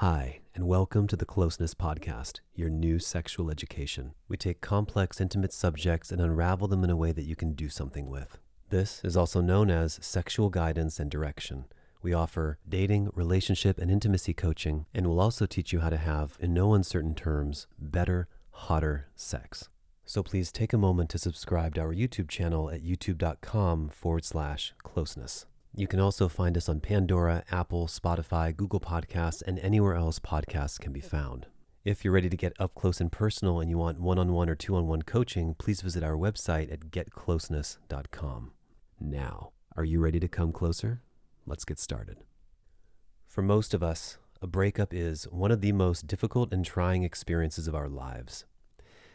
Hi, and welcome to the Closeness Podcast, your new sexual education. We take complex, intimate subjects and unravel them in a way that you can do something with. This is also known as sexual guidance and direction. We offer dating, relationship, and intimacy coaching, and we'll also teach you how to have, in no uncertain terms, better, hotter sex. So please take a moment to subscribe to our YouTube channel at youtube.com forward slash closeness. You can also find us on Pandora, Apple, Spotify, Google Podcasts, and anywhere else podcasts can be found. If you're ready to get up close and personal and you want one on one or two on one coaching, please visit our website at getcloseness.com. Now, are you ready to come closer? Let's get started. For most of us, a breakup is one of the most difficult and trying experiences of our lives.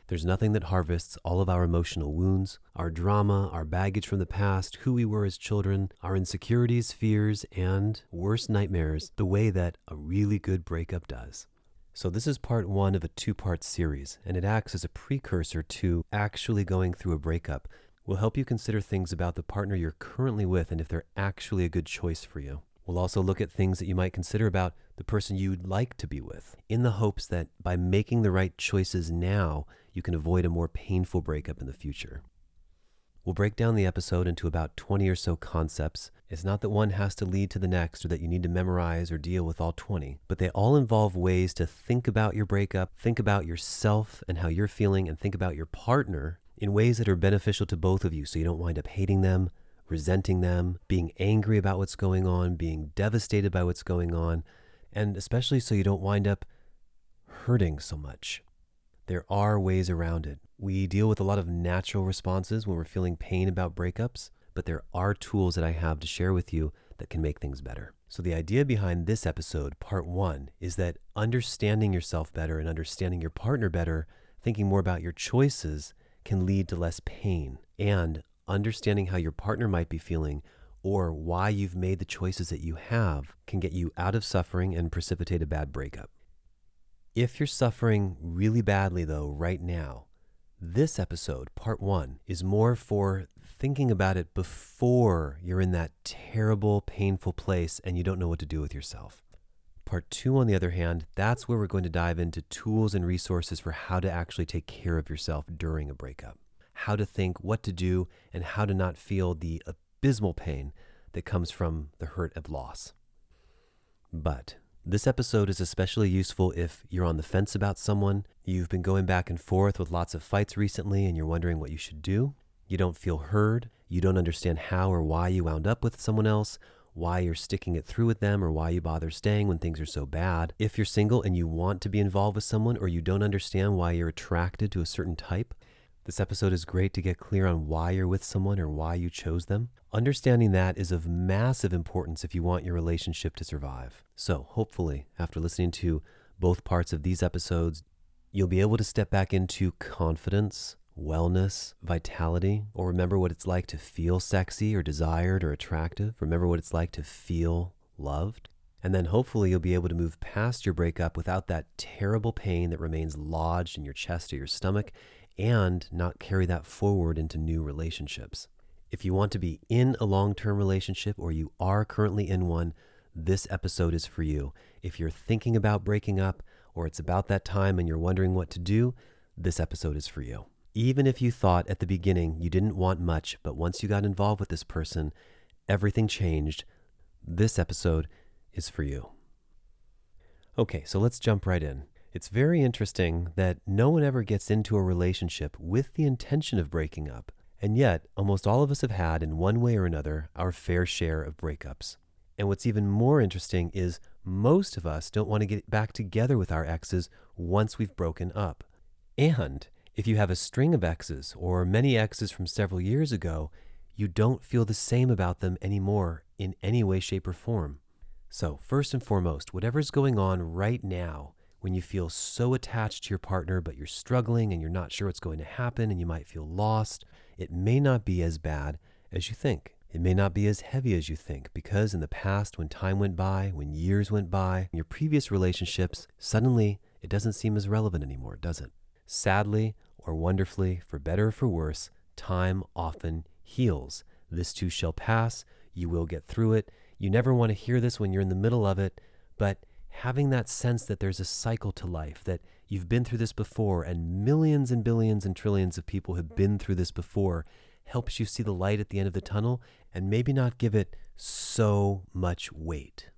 There's nothing that harvests all of our emotional wounds, our drama, our baggage from the past, who we were as children, our insecurities, fears, and worst nightmares the way that a really good breakup does. So, this is part one of a two part series, and it acts as a precursor to actually going through a breakup. We'll help you consider things about the partner you're currently with and if they're actually a good choice for you. We'll also look at things that you might consider about the person you'd like to be with, in the hopes that by making the right choices now, you can avoid a more painful breakup in the future. We'll break down the episode into about 20 or so concepts. It's not that one has to lead to the next or that you need to memorize or deal with all 20, but they all involve ways to think about your breakup, think about yourself and how you're feeling, and think about your partner in ways that are beneficial to both of you so you don't wind up hating them, resenting them, being angry about what's going on, being devastated by what's going on, and especially so you don't wind up hurting so much. There are ways around it. We deal with a lot of natural responses when we're feeling pain about breakups, but there are tools that I have to share with you that can make things better. So, the idea behind this episode, part one, is that understanding yourself better and understanding your partner better, thinking more about your choices, can lead to less pain. And understanding how your partner might be feeling or why you've made the choices that you have can get you out of suffering and precipitate a bad breakup. If you're suffering really badly, though, right now, this episode, part one, is more for thinking about it before you're in that terrible, painful place and you don't know what to do with yourself. Part two, on the other hand, that's where we're going to dive into tools and resources for how to actually take care of yourself during a breakup, how to think, what to do, and how to not feel the abysmal pain that comes from the hurt of loss. But this episode is especially useful if you're on the fence about someone, you've been going back and forth with lots of fights recently, and you're wondering what you should do. You don't feel heard, you don't understand how or why you wound up with someone else, why you're sticking it through with them, or why you bother staying when things are so bad. If you're single and you want to be involved with someone, or you don't understand why you're attracted to a certain type, this episode is great to get clear on why you're with someone or why you chose them. Understanding that is of massive importance if you want your relationship to survive. So, hopefully, after listening to both parts of these episodes, you'll be able to step back into confidence, wellness, vitality, or remember what it's like to feel sexy or desired or attractive. Remember what it's like to feel loved. And then hopefully you'll be able to move past your breakup without that terrible pain that remains lodged in your chest or your stomach and not carry that forward into new relationships. If you want to be in a long term relationship or you are currently in one, this episode is for you. If you're thinking about breaking up or it's about that time and you're wondering what to do, this episode is for you. Even if you thought at the beginning you didn't want much, but once you got involved with this person, everything changed, this episode is for you. Okay, so let's jump right in. It's very interesting that no one ever gets into a relationship with the intention of breaking up, and yet almost all of us have had, in one way or another, our fair share of breakups. And what's even more interesting is most of us don't want to get back together with our exes once we've broken up. And if you have a string of exes or many exes from several years ago, you don't feel the same about them anymore in any way, shape, or form. So, first and foremost, whatever's going on right now, when you feel so attached to your partner, but you're struggling and you're not sure what's going to happen and you might feel lost, it may not be as bad as you think. It may not be as heavy as you think because in the past, when time went by, when years went by, your previous relationships, suddenly it doesn't seem as relevant anymore, does it? Sadly or wonderfully, for better or for worse, time often heals. This too shall pass. You will get through it. You never want to hear this when you're in the middle of it, but having that sense that there's a cycle to life, that you've been through this before, and millions and billions and trillions of people have been through this before, helps you see the light at the end of the tunnel and maybe not give it so much weight.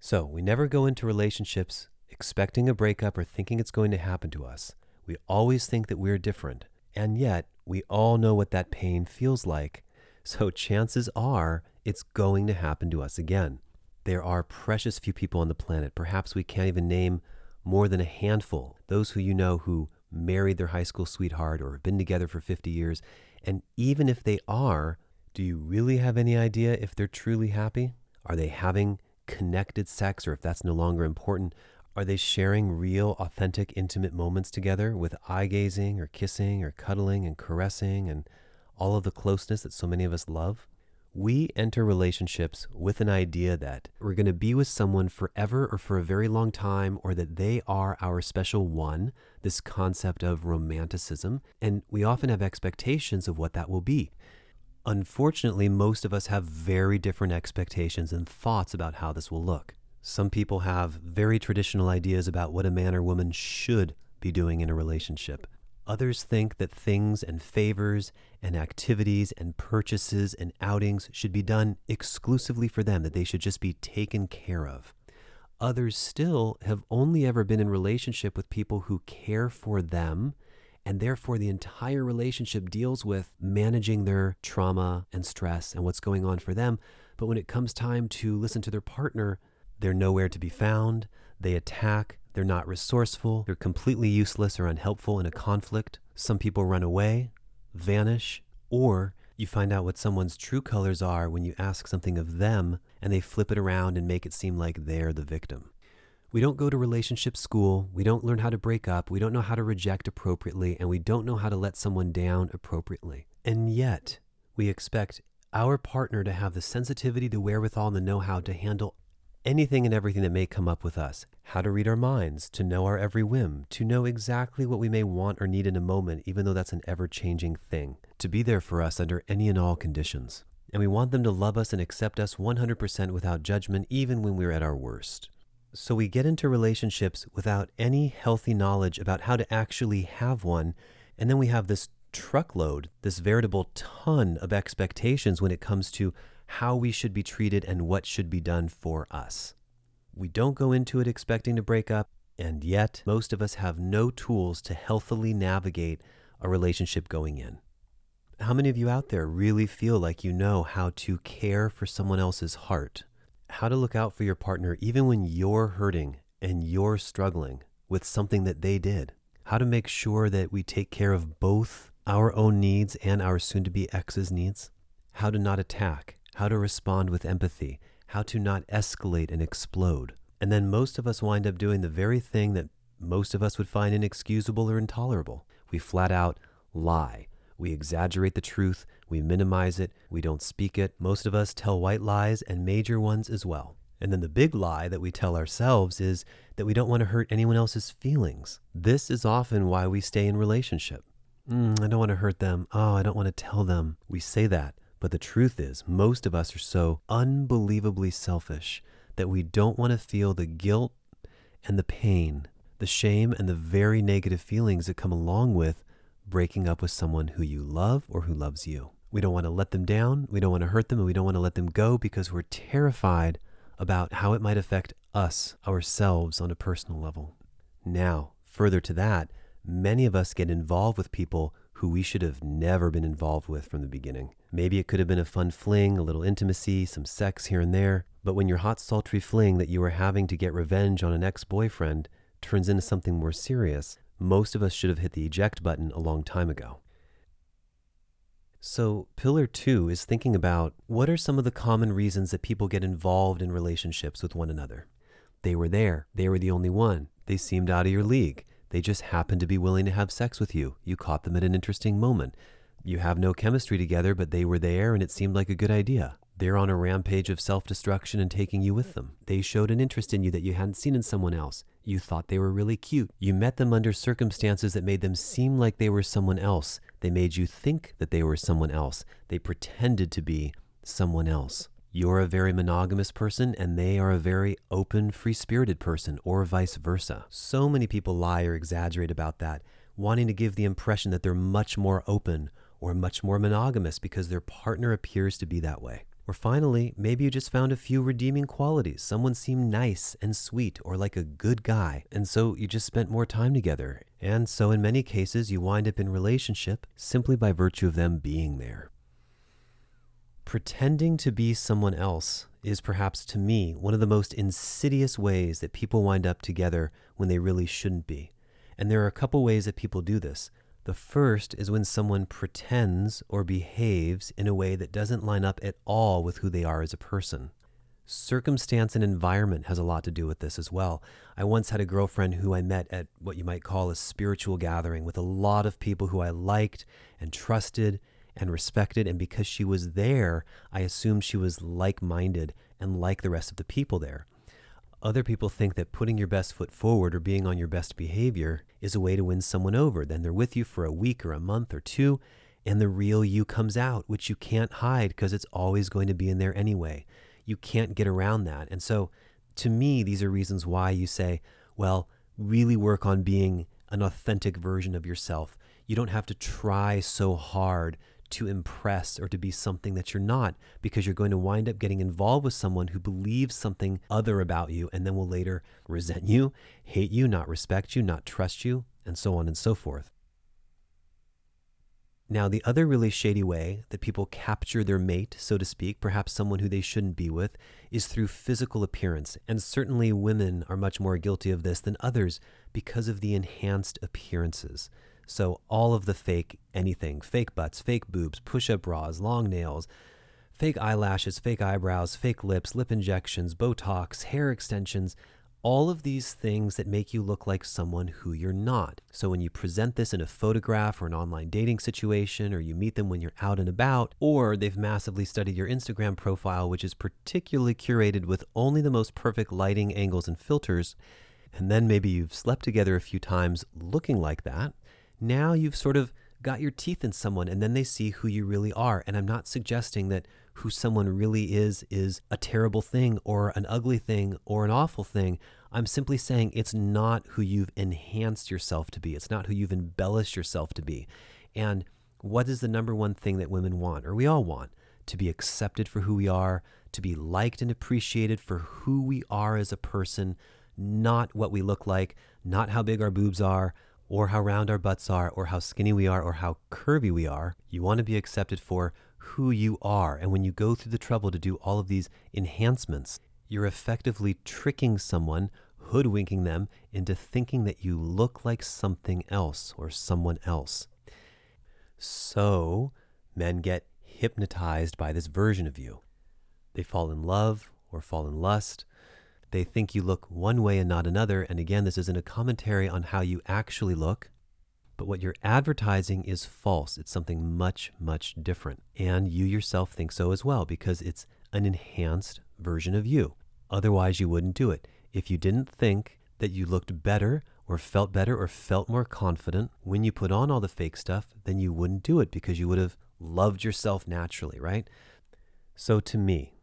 So, we never go into relationships expecting a breakup or thinking it's going to happen to us. We always think that we're different. And yet, we all know what that pain feels like. So, chances are it's going to happen to us again. There are precious few people on the planet. Perhaps we can't even name more than a handful. Those who you know who married their high school sweetheart or have been together for 50 years. And even if they are, do you really have any idea if they're truly happy? Are they having connected sex, or if that's no longer important, are they sharing real, authentic, intimate moments together with eye gazing or kissing or cuddling and caressing and all of the closeness that so many of us love? We enter relationships with an idea that we're going to be with someone forever or for a very long time, or that they are our special one, this concept of romanticism, and we often have expectations of what that will be. Unfortunately, most of us have very different expectations and thoughts about how this will look. Some people have very traditional ideas about what a man or woman should be doing in a relationship. Others think that things and favors and activities and purchases and outings should be done exclusively for them, that they should just be taken care of. Others still have only ever been in relationship with people who care for them, and therefore the entire relationship deals with managing their trauma and stress and what's going on for them. But when it comes time to listen to their partner, they're nowhere to be found. They attack, they're not resourceful, they're completely useless or unhelpful in a conflict. Some people run away, vanish, or you find out what someone's true colors are when you ask something of them and they flip it around and make it seem like they're the victim. We don't go to relationship school, we don't learn how to break up, we don't know how to reject appropriately, and we don't know how to let someone down appropriately. And yet, we expect our partner to have the sensitivity, the wherewithal, and the know how to handle anything and everything that may come up with us, how to read our minds, to know our every whim, to know exactly what we may want or need in a moment, even though that's an ever changing thing, to be there for us under any and all conditions. And we want them to love us and accept us 100% without judgment, even when we're at our worst. So we get into relationships without any healthy knowledge about how to actually have one, and then we have this truckload, this veritable ton of expectations when it comes to how we should be treated and what should be done for us. We don't go into it expecting to break up, and yet most of us have no tools to healthily navigate a relationship going in. How many of you out there really feel like you know how to care for someone else's heart? How to look out for your partner even when you're hurting and you're struggling with something that they did? How to make sure that we take care of both our own needs and our soon to be ex's needs? How to not attack how to respond with empathy, how to not escalate and explode. And then most of us wind up doing the very thing that most of us would find inexcusable or intolerable. We flat out lie. We exaggerate the truth, we minimize it, we don't speak it. Most of us tell white lies and major ones as well. And then the big lie that we tell ourselves is that we don't want to hurt anyone else's feelings. This is often why we stay in relationship. Mm, I don't want to hurt them. Oh, I don't want to tell them. We say that but the truth is, most of us are so unbelievably selfish that we don't want to feel the guilt and the pain, the shame and the very negative feelings that come along with breaking up with someone who you love or who loves you. We don't want to let them down, we don't want to hurt them, and we don't want to let them go because we're terrified about how it might affect us, ourselves, on a personal level. Now, further to that, many of us get involved with people who we should have never been involved with from the beginning. Maybe it could have been a fun fling, a little intimacy, some sex here and there, but when your hot, sultry fling that you were having to get revenge on an ex boyfriend turns into something more serious, most of us should have hit the eject button a long time ago. So, pillar two is thinking about what are some of the common reasons that people get involved in relationships with one another. They were there, they were the only one, they seemed out of your league, they just happened to be willing to have sex with you, you caught them at an interesting moment. You have no chemistry together, but they were there and it seemed like a good idea. They're on a rampage of self destruction and taking you with them. They showed an interest in you that you hadn't seen in someone else. You thought they were really cute. You met them under circumstances that made them seem like they were someone else. They made you think that they were someone else. They pretended to be someone else. you're a very monogamous person and they are a very open, free spirited person, or vice versa. So many people lie or exaggerate about that, wanting to give the impression that they're much more open or much more monogamous because their partner appears to be that way. Or finally, maybe you just found a few redeeming qualities. Someone seemed nice and sweet or like a good guy, and so you just spent more time together. And so, in many cases, you wind up in relationship simply by virtue of them being there. Pretending to be someone else is perhaps to me one of the most insidious ways that people wind up together when they really shouldn't be. And there are a couple ways that people do this. The first is when someone pretends or behaves in a way that doesn't line up at all with who they are as a person. Circumstance and environment has a lot to do with this as well. I once had a girlfriend who I met at what you might call a spiritual gathering with a lot of people who I liked and trusted and respected. And because she was there, I assumed she was like minded and like the rest of the people there. Other people think that putting your best foot forward or being on your best behavior is a way to win someone over. Then they're with you for a week or a month or two, and the real you comes out, which you can't hide because it's always going to be in there anyway. You can't get around that. And so, to me, these are reasons why you say, well, really work on being an authentic version of yourself. You don't have to try so hard to impress or to be something that you're not because you're going to wind up getting involved with someone who believes something other about you and then will later resent you, hate you, not respect you, not trust you, and so on and so forth. Now, the other really shady way that people capture their mate, so to speak, perhaps someone who they shouldn't be with, is through physical appearance. And certainly women are much more guilty of this than others because of the enhanced appearances. So all of the fake anything, fake butts, fake boobs, push-up bras, long nails, fake eyelashes, fake eyebrows, fake lips, lip injections, Botox, hair extensions, all of these things that make you look like someone who you're not. So when you present this in a photograph or an online dating situation, or you meet them when you're out and about, or they've massively studied your Instagram profile, which is particularly curated with only the most perfect lighting angles and filters, and then maybe you've slept together a few times looking like that, now you've sort of got your teeth in someone and then they see who you really are. And I'm not suggesting that who someone really is is a terrible thing or an ugly thing or an awful thing. I'm simply saying it's not who you've enhanced yourself to be. It's not who you've embellished yourself to be. And what is the number one thing that women want, or we all want? To be accepted for who we are, to be liked and appreciated for who we are as a person, not what we look like, not how big our boobs are, or how round our butts are, or how skinny we are, or how curvy we are. You want to be accepted for who you are. And when you go through the trouble to do all of these enhancements, you're effectively tricking someone, hoodwinking them into thinking that you look like something else or someone else. So, men get hypnotized by this version of you. They fall in love or fall in lust they think you look one way and not another. And again, this isn't a commentary on how you actually look, but what you're advertising is false. It's something much, much different. And you yourself think so as well because it's an enhanced version of you. Otherwise, you wouldn't do it. If you didn't think that you looked better or felt better or felt more confident when you put on all the fake stuff, then you wouldn't do it because you would have loved yourself naturally, right? So, to me,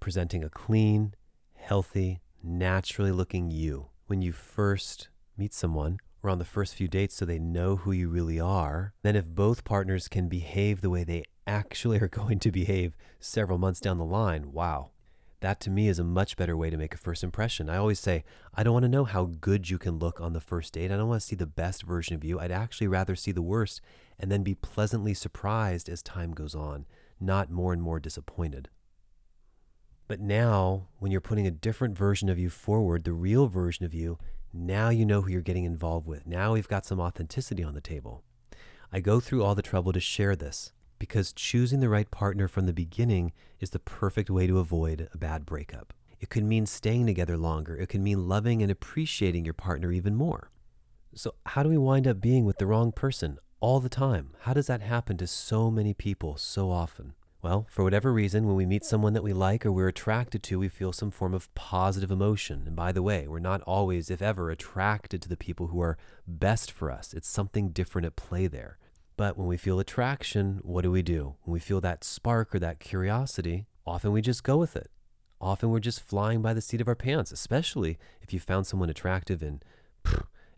presenting a clean, healthy, naturally looking you when you first meet someone or on the first few dates so they know who you really are. Then, if both partners can behave the way they actually are going to behave several months down the line, wow. That to me is a much better way to make a first impression. I always say, I don't want to know how good you can look on the first date. I don't want to see the best version of you. I'd actually rather see the worst and then be pleasantly surprised as time goes on, not more and more disappointed. But now, when you're putting a different version of you forward, the real version of you, now you know who you're getting involved with. Now we've got some authenticity on the table. I go through all the trouble to share this because choosing the right partner from the beginning is the perfect way to avoid a bad breakup. It could mean staying together longer. It can mean loving and appreciating your partner even more. So, how do we wind up being with the wrong person all the time? How does that happen to so many people so often? Well, for whatever reason, when we meet someone that we like or we're attracted to, we feel some form of positive emotion. And by the way, we're not always, if ever, attracted to the people who are best for us. It's something different at play there. But when we feel attraction, what do we do? When we feel that spark or that curiosity, often we just go with it. Often we're just flying by the seat of our pants, especially if you found someone attractive in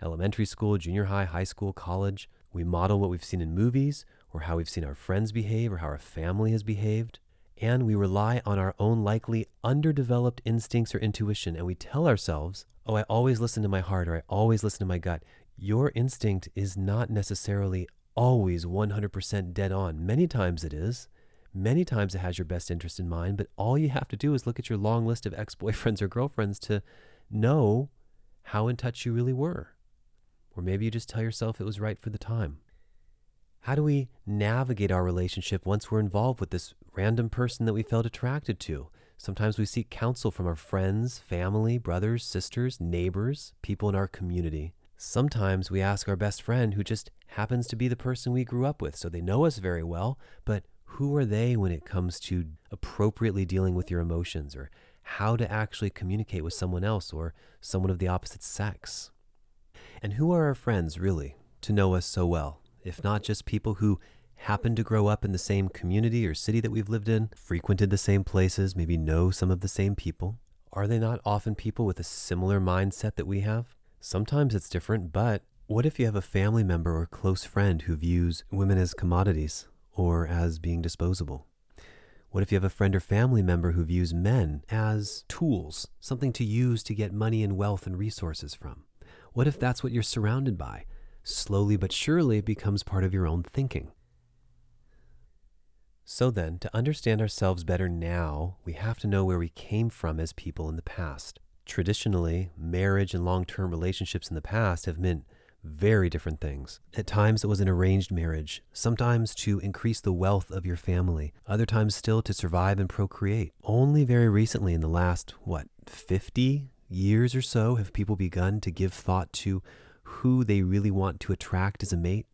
elementary school, junior high, high school, college. We model what we've seen in movies or how we've seen our friends behave or how our family has behaved. And we rely on our own likely underdeveloped instincts or intuition. And we tell ourselves, oh, I always listen to my heart or I always listen to my gut. Your instinct is not necessarily always 100% dead on. Many times it is. Many times it has your best interest in mind, but all you have to do is look at your long list of ex boyfriends or girlfriends to know how in touch you really were. Or maybe you just tell yourself it was right for the time. How do we navigate our relationship once we're involved with this random person that we felt attracted to? Sometimes we seek counsel from our friends, family, brothers, sisters, neighbors, people in our community. Sometimes we ask our best friend who just happens to be the person we grew up with, so they know us very well, but who are they when it comes to appropriately dealing with your emotions or how to actually communicate with someone else or someone of the opposite sex? And who are our friends really to know us so well, if not just people who happen to grow up in the same community or city that we've lived in, frequented the same places, maybe know some of the same people? Are they not often people with a similar mindset that we have? Sometimes it's different, but what if you have a family member or close friend who views women as commodities or as being disposable? What if you have a friend or family member who views men as tools, something to use to get money and wealth and resources from? What if that's what you're surrounded by? Slowly but surely it becomes part of your own thinking. So then, to understand ourselves better now, we have to know where we came from as people in the past. Traditionally, marriage and long term relationships in the past have meant very different things. At times, it was an arranged marriage, sometimes to increase the wealth of your family, other times, still to survive and procreate. Only very recently, in the last, what, 50 years or so, have people begun to give thought to who they really want to attract as a mate.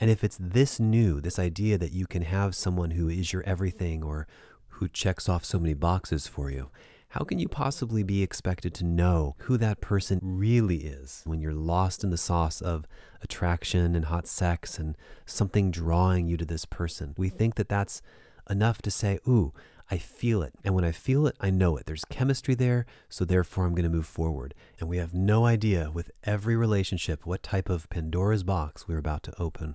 And if it's this new, this idea that you can have someone who is your everything or who checks off so many boxes for you, how can you possibly be expected to know who that person really is when you're lost in the sauce of attraction and hot sex and something drawing you to this person? We think that that's enough to say, ooh, I feel it. And when I feel it, I know it. There's chemistry there, so therefore I'm going to move forward. And we have no idea with every relationship what type of Pandora's box we're about to open.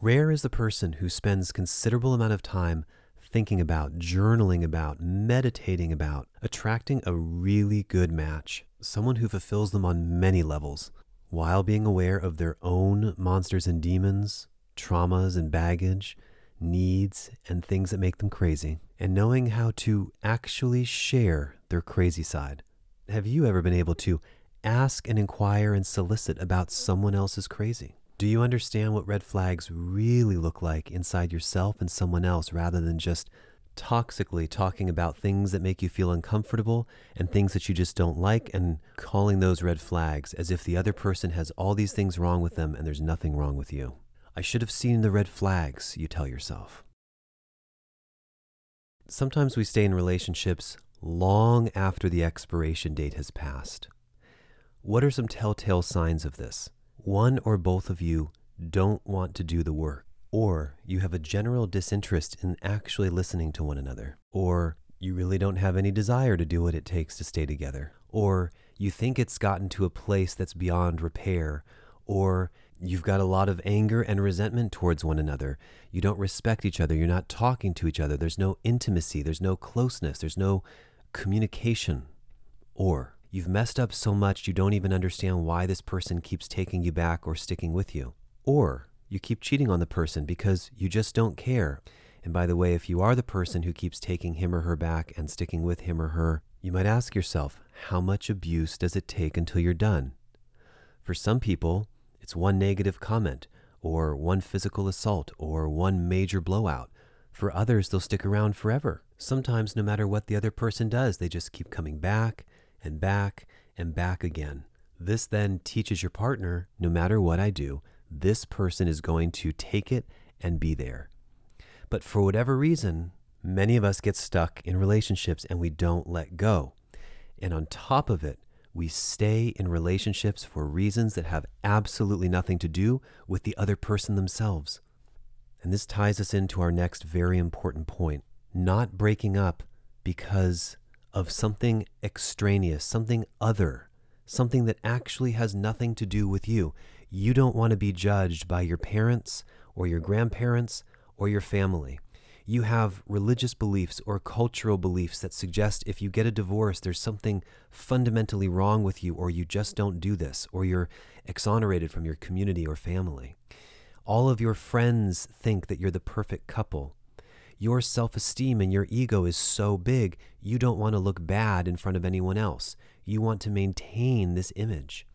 Rare is the person who spends considerable amount of time thinking about, journaling about, meditating about, attracting a really good match, someone who fulfills them on many levels, while being aware of their own monsters and demons, traumas and baggage, needs and things that make them crazy, and knowing how to actually share their crazy side. Have you ever been able to ask and inquire and solicit about someone else's crazy? Do you understand what red flags really look like inside yourself and someone else rather than just toxically talking about things that make you feel uncomfortable and things that you just don't like and calling those red flags as if the other person has all these things wrong with them and there's nothing wrong with you? I should have seen the red flags, you tell yourself. Sometimes we stay in relationships long after the expiration date has passed. What are some telltale signs of this? one or both of you don't want to do the work, or you have a general disinterest in actually listening to one another, or you really don't have any desire to do what it takes to stay together, or you think it's gotten to a place that's beyond repair, or you've got a lot of anger and resentment towards one another. You don't respect each other. You're not talking to each other. There's no intimacy. There's no closeness. There's no communication. Or You've messed up so much you don't even understand why this person keeps taking you back or sticking with you. Or you keep cheating on the person because you just don't care. And by the way, if you are the person who keeps taking him or her back and sticking with him or her, you might ask yourself, how much abuse does it take until you're done? For some people, it's one negative comment, or one physical assault, or one major blowout. For others, they'll stick around forever. Sometimes, no matter what the other person does, they just keep coming back and back and back again. This then teaches your partner no matter what I do, this person is going to take it and be there. But for whatever reason, many of us get stuck in relationships and we don't let go. And on top of it, we stay in relationships for reasons that have absolutely nothing to do with the other person themselves. And this ties us into our next very important point not breaking up because of something extraneous, something other, something that actually has nothing to do with you. You don't want to be judged by your parents or your grandparents or your family. You have religious beliefs or cultural beliefs that suggest if you get a divorce, there's something fundamentally wrong with you, or you just don't do this, or you're exonerated from your community or family. All of your friends think that you're the perfect couple. Your self esteem and your ego is so big, you don't want to look bad in front of anyone else. You want to maintain this image.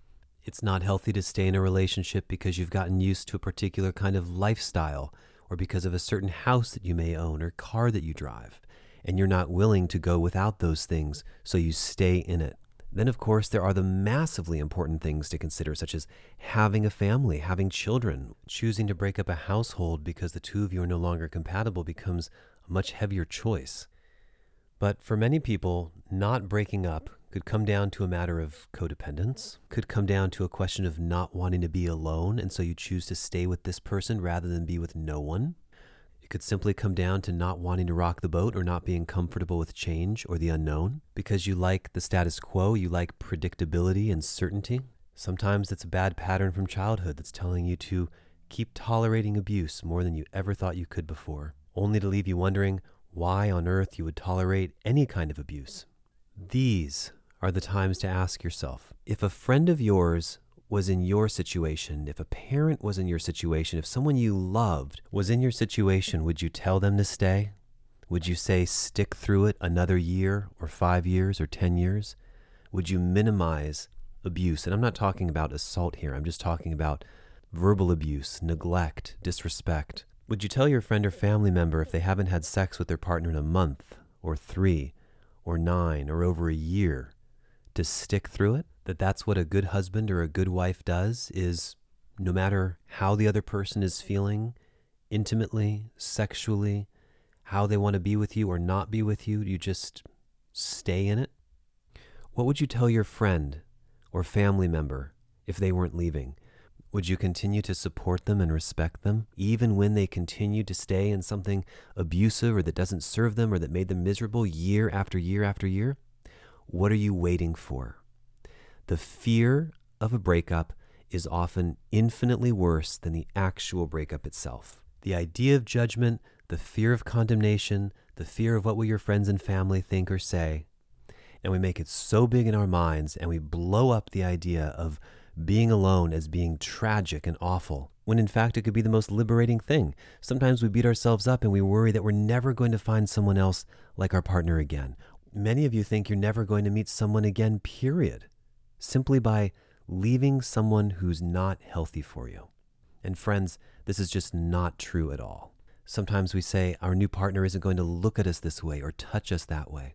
It's not healthy to stay in a relationship because you've gotten used to a particular kind of lifestyle or because of a certain house that you may own or car that you drive, and you're not willing to go without those things, so you stay in it. Then, of course, there are the massively important things to consider, such as having a family, having children. Choosing to break up a household because the two of you are no longer compatible becomes a much heavier choice. But for many people, not breaking up could come down to a matter of codependence, could come down to a question of not wanting to be alone, and so you choose to stay with this person rather than be with no one. It could simply come down to not wanting to rock the boat or not being comfortable with change or the unknown because you like the status quo, you like predictability and certainty. Sometimes it's a bad pattern from childhood that's telling you to keep tolerating abuse more than you ever thought you could before, only to leave you wondering why on earth you would tolerate any kind of abuse. These are the times to ask yourself if a friend of yours was in your situation, if a parent was in your situation, if someone you loved was in your situation, would you tell them to stay? Would you say stick through it another year or five years or 10 years? Would you minimize abuse? And I'm not talking about assault here, I'm just talking about verbal abuse, neglect, disrespect. Would you tell your friend or family member if they haven't had sex with their partner in a month or three or nine or over a year to stick through it? that that's what a good husband or a good wife does is no matter how the other person is feeling intimately, sexually, how they want to be with you or not be with you, you just stay in it? What would you tell your friend or family member if they weren't leaving? Would you continue to support them and respect them, even when they continue to stay in something abusive or that doesn't serve them or that made them miserable year after year after year? What are you waiting for? The fear of a breakup is often infinitely worse than the actual breakup itself. The idea of judgment, the fear of condemnation, the fear of what will your friends and family think or say, and we make it so big in our minds and we blow up the idea of being alone as being tragic and awful, when in fact it could be the most liberating thing. Sometimes we beat ourselves up and we worry that we're never going to find someone else like our partner again. Many of you think you're never going to meet someone again, period simply by leaving someone who's not healthy for you. And friends, this is just not true at all. Sometimes we say our new partner isn't going to look at us this way or touch us that way.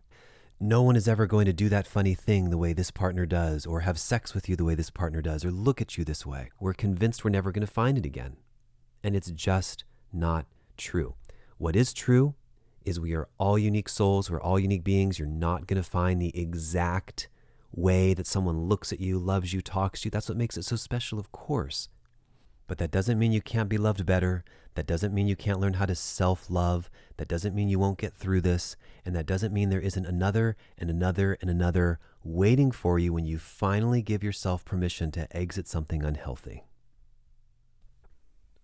No one is ever going to do that funny thing the way this partner does, or have sex with you the way this partner does, or look at you this way. We're convinced we're never going to find it again. And it's just not true. What is true is we are all unique souls, we're all unique beings. You're not going to find the exact way that someone looks at you, loves you, talks to you. That's what makes it so special, of course. But that doesn't mean you can't be loved better. That doesn't mean you can't learn how to self love. That doesn't mean you won't get through this. And that doesn't mean there isn't another and another and another waiting for you when you finally give yourself permission to exit something unhealthy.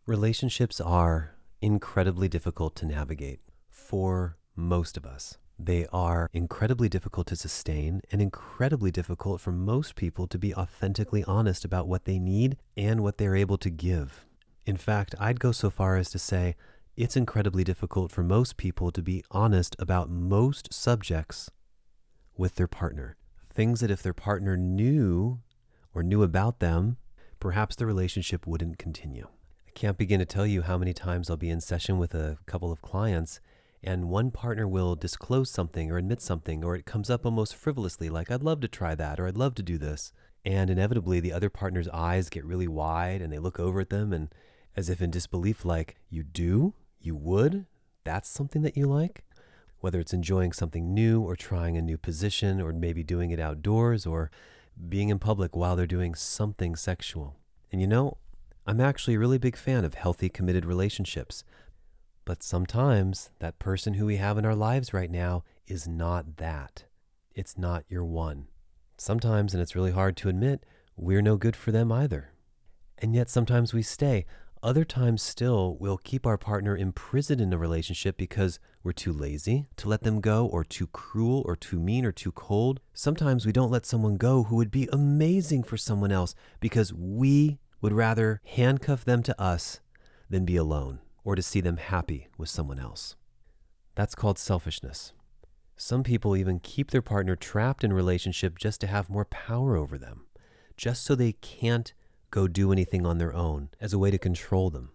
Relationships are incredibly difficult to navigate for most of us. They are incredibly difficult to sustain and incredibly difficult for most people to be authentically honest about what they need and what they're able to give. In fact, I'd go so far as to say it's incredibly difficult for most people to be honest about most subjects with their partner. Things that if their partner knew or knew about them, perhaps the relationship wouldn't continue. I can't begin to tell you how many times I'll be in session with a couple of clients and one partner will disclose something or admit something, or it comes up almost frivolously, like, I'd love to try that, or I'd love to do this. And inevitably, the other partner's eyes get really wide and they look over at them and as if in disbelief, like, You do? You would? That's something that you like? Whether it's enjoying something new or trying a new position or maybe doing it outdoors or being in public while they're doing something sexual. And you know, I'm actually a really big fan of healthy, committed relationships But sometimes that person who we have in our lives right now is not that. It's not your one. Sometimes, and it's really hard to admit, we're no good for them either. And yet sometimes we stay. Other times, still, we'll keep our partner imprisoned in a relationship because we're too lazy to let them go, or too cruel, or too mean, or too cold. Sometimes we don't let someone go who would be amazing for someone else because we would rather handcuff them to us than be alone or to see them happy with someone else. That's called selfishness. Some people even keep their partner trapped in relationship just to have more power over them, just so they can't go do anything on their own as a way to control them.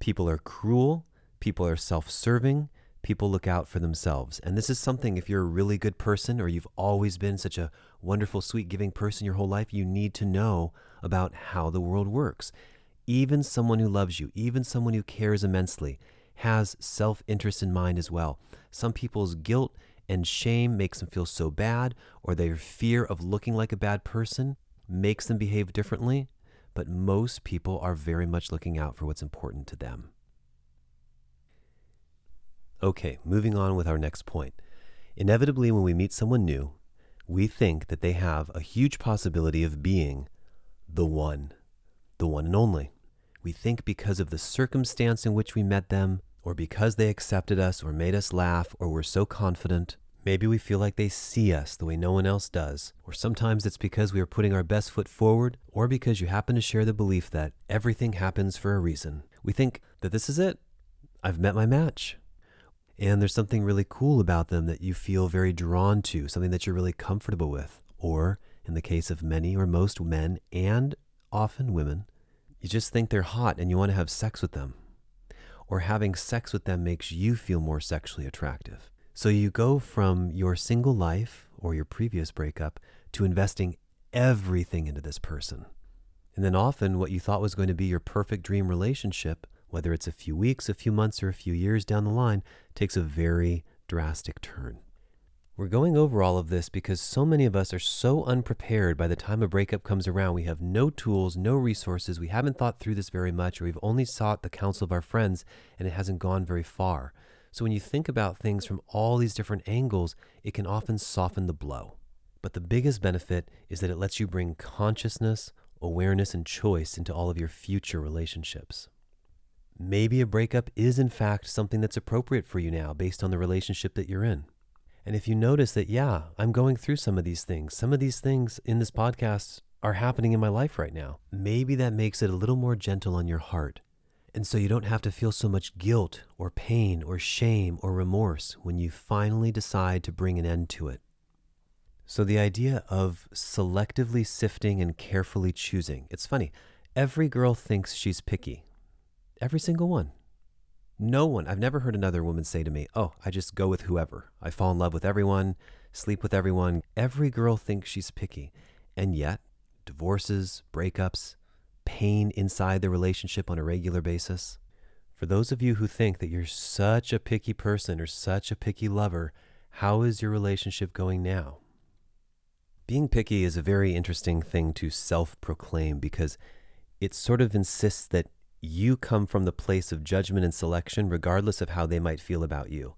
People are cruel, people are self serving, people look out for themselves. And this is something, if you're a really good person or you've always been such a wonderful, sweet, giving person your whole life, you need to know about how the world works. Even someone who loves you, even someone who cares immensely, has self interest in mind as well. Some people's guilt and shame makes them feel so bad, or their fear of looking like a bad person makes them behave differently but most people are very much looking out for what's important to them. Okay, moving on with our next point. Inevitably, when we meet someone new, we think that they have a huge possibility of being the one, the one and only. We think because of the circumstance in which we met them, or because they accepted us, or made us laugh, or were so confident, Maybe we feel like they see us the way no one else does, or sometimes it's because we are putting our best foot forward, or because you happen to share the belief that everything happens for a reason. We think that this is it. I've met my match. And there's something really cool about them that you feel very drawn to, something that you're really comfortable with. Or, in the case of many or most men and often women, you just think they're hot and you want to have sex with them. Or having sex with them makes you feel more sexually attractive. So you go from your single life or your previous breakup to investing everything into this person. And then often what you thought was going to be your perfect dream relationship, whether it's a few weeks, a few months, or a few years down the line, takes a very drastic turn. We're going over all of this because so many of us are so unprepared by the time a breakup comes around. We have no tools, no resources. We haven't thought through this very much, or we've only sought the counsel of our friends and it hasn't gone very far. So when you think about things from all these different angles, it can often soften the blow. But the biggest benefit is that it lets you bring consciousness, awareness, and choice into all of your future relationships. Maybe a breakup is, in fact, something that's appropriate for you now based on the relationship that you're in. And if you notice that, yeah, I'm going through some of these things, some of these things in this podcast are happening in my life right now, maybe that makes it a little more gentle on your heart and so you don't have to feel so much guilt or pain or shame or remorse when you finally decide to bring an end to it. So, the idea of selectively sifting and carefully choosing. It's funny. Every girl thinks she's picky. Every single one. No one, I've never heard another woman say to me, Oh, I just go with whoever. I fall in love with everyone, sleep with everyone. Every girl thinks she's picky. And yet, divorces, breakups, pain inside the relationship on a regular basis. For those of you who think that you're such a picky person or such a picky lover, how is your relationship going now? Being picky is a very interesting thing to self proclaim because it sort of insists that you come from the place of judgment and selection, regardless of how they might feel about you.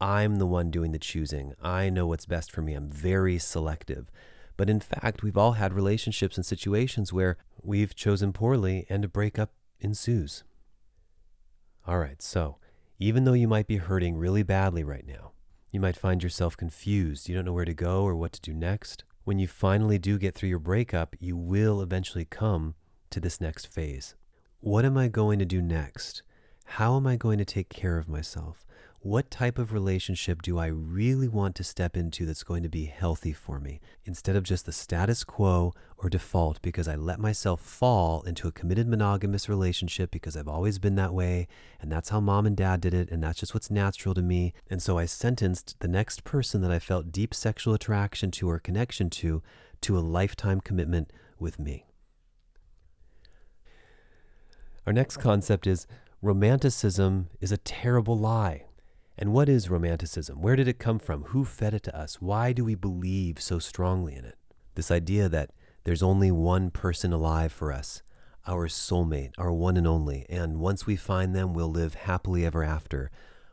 I'm the one doing the choosing. I know what's best for me. I'm very selective. But in fact, we've all had relationships and situations where we've chosen poorly and a breakup ensues. All right, so even though you might be hurting really badly right now, you might find yourself confused. You don't know where to go or what to do next. When you finally do get through your breakup, you will eventually come to this next phase. What am I going to do next? How am I going to take care of myself? what type of relationship do I really want to step into that's going to be healthy for me instead of just the status quo or default because I let myself fall into a committed monogamous relationship because I've always been that way and that's how mom and dad did it and that's just what's natural to me. And so I sentenced the next person that I felt deep sexual attraction to or connection to to a lifetime commitment with me. Our next concept is romanticism is a terrible lie. And what is romanticism? Where did it come from? Who fed it to us? Why do we believe so strongly in it? This idea that there's only one person alive for us. our soulmate, our one and only. And once we find them, we'll live happily ever after.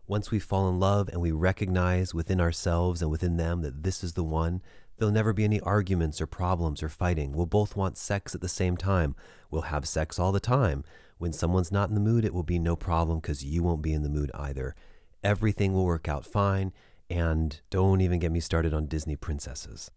Once we fall in love and we recognize within ourselves and within them that this is the one, there'll never be any arguments or problems or fighting. We'll both want sex at the same time. We'll have sex all the time. When someone's not in the mood, it will be no problem because you won't be in the mood either. Everything will work out fine. And don't even get me started on Disney princesses.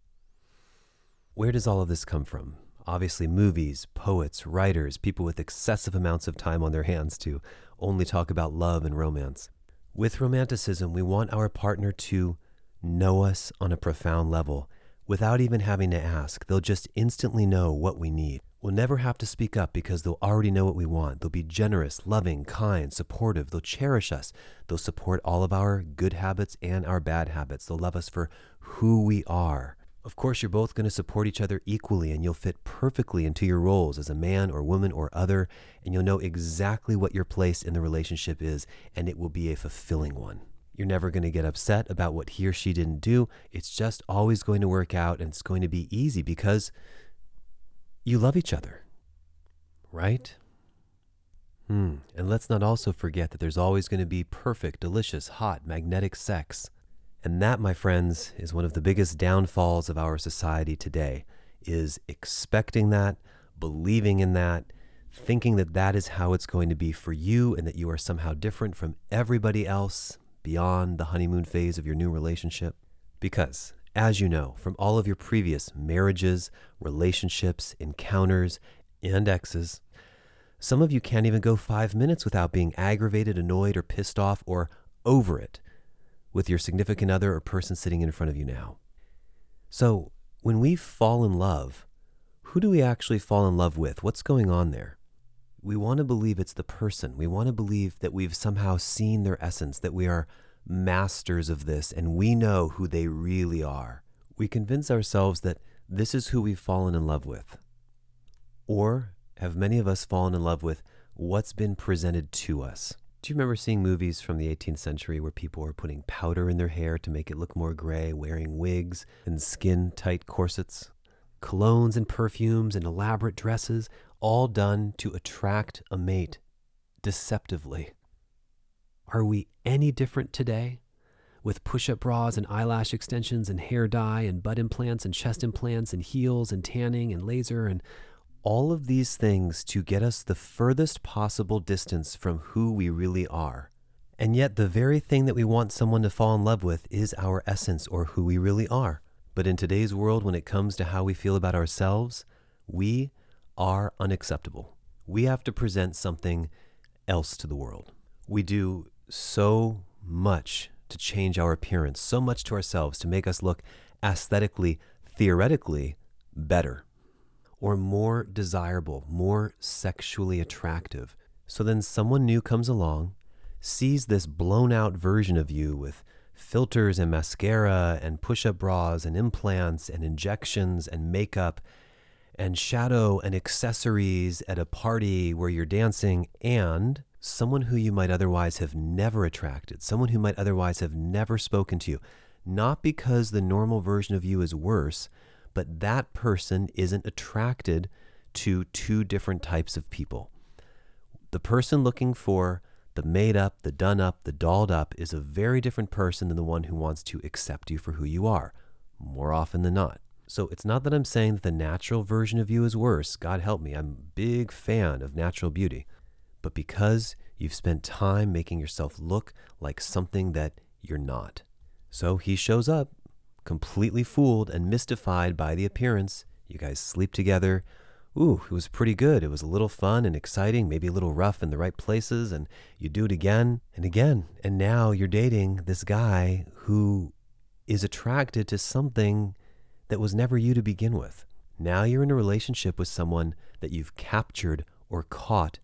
Where does all of this come from? Obviously, movies, poets, writers, people with excessive amounts of time on their hands to only talk about love and romance. With romanticism, we want our partner to know us on a profound level without even having to ask. They'll just instantly know what we need. We'll never have to speak up because they'll already know what we want. They'll be generous, loving, kind, supportive. They'll cherish us. They'll support all of our good habits and our bad habits. They'll love us for who we are. Of course, you're both going to support each other equally and you'll fit perfectly into your roles as a man or woman or other, and you'll know exactly what your place in the relationship is, and it will be a fulfilling one. You're never going to get upset about what he or she didn't do. It's just always going to work out and it's going to be easy because you love each other, right? Hmm. And let's not also forget that there's always going to be perfect, delicious, hot, magnetic sex. And that, my friends, is one of the biggest downfalls of our society today is expecting that, believing in that, thinking that that is how it's going to be for you and that you are somehow different from everybody else beyond the honeymoon phase of your new relationship. Because as you know from all of your previous marriages, relationships, encounters, and exes, some of you can't even go five minutes without being aggravated, annoyed, or pissed off, or over it with your significant other or person sitting in front of you now. So, when we fall in love, who do we actually fall in love with? What's going on there? We want to believe it's the person. We want to believe that we've somehow seen their essence, that we are masters of this and we know who they really are. We convince ourselves that this is who we've fallen in love with. Or have many of us fallen in love with what's been presented to us? Do you remember seeing movies from the 18th century where people were putting powder in their hair to make it look more gray, wearing wigs and skin tight corsets? Colognes and perfumes and elaborate dresses, all done to attract a mate deceptively. Are we any different today? With push up bras and eyelash extensions and hair dye and butt implants and chest implants and heels and tanning and laser and all of these things to get us the furthest possible distance from who we really are. And yet, the very thing that we want someone to fall in love with is our essence or who we really are. But in today's world, when it comes to how we feel about ourselves, we are unacceptable. We have to present something else to the world. We do so much to change our appearance, so much to ourselves to make us look aesthetically, theoretically better or more desirable, more sexually attractive. So then someone new comes along, sees this blown out version of you with filters and mascara and push up bras and implants and injections and makeup and shadow and accessories at a party where you're dancing and someone who you might otherwise have never attracted, someone who might otherwise have never spoken to you, not because the normal version of you is worse, but that person isn't attracted to two different types of people. The person looking for the made up, the done up, the dolled up is a very different person than the one who wants to accept you for who you are, more often than not. So it's not that I'm saying that the natural version of you is worse. God help me, I'm a big fan of natural beauty but because you've spent time making yourself look like something that you're not. So he shows up, completely fooled and mystified by the appearance. You guys sleep together. Ooh, it was pretty good. It was a little fun and exciting, maybe a little rough in the right places, and you do it again and again. And now you're dating this guy who is attracted to something that was never you to begin with. Now you're in a relationship with someone that you've captured or caught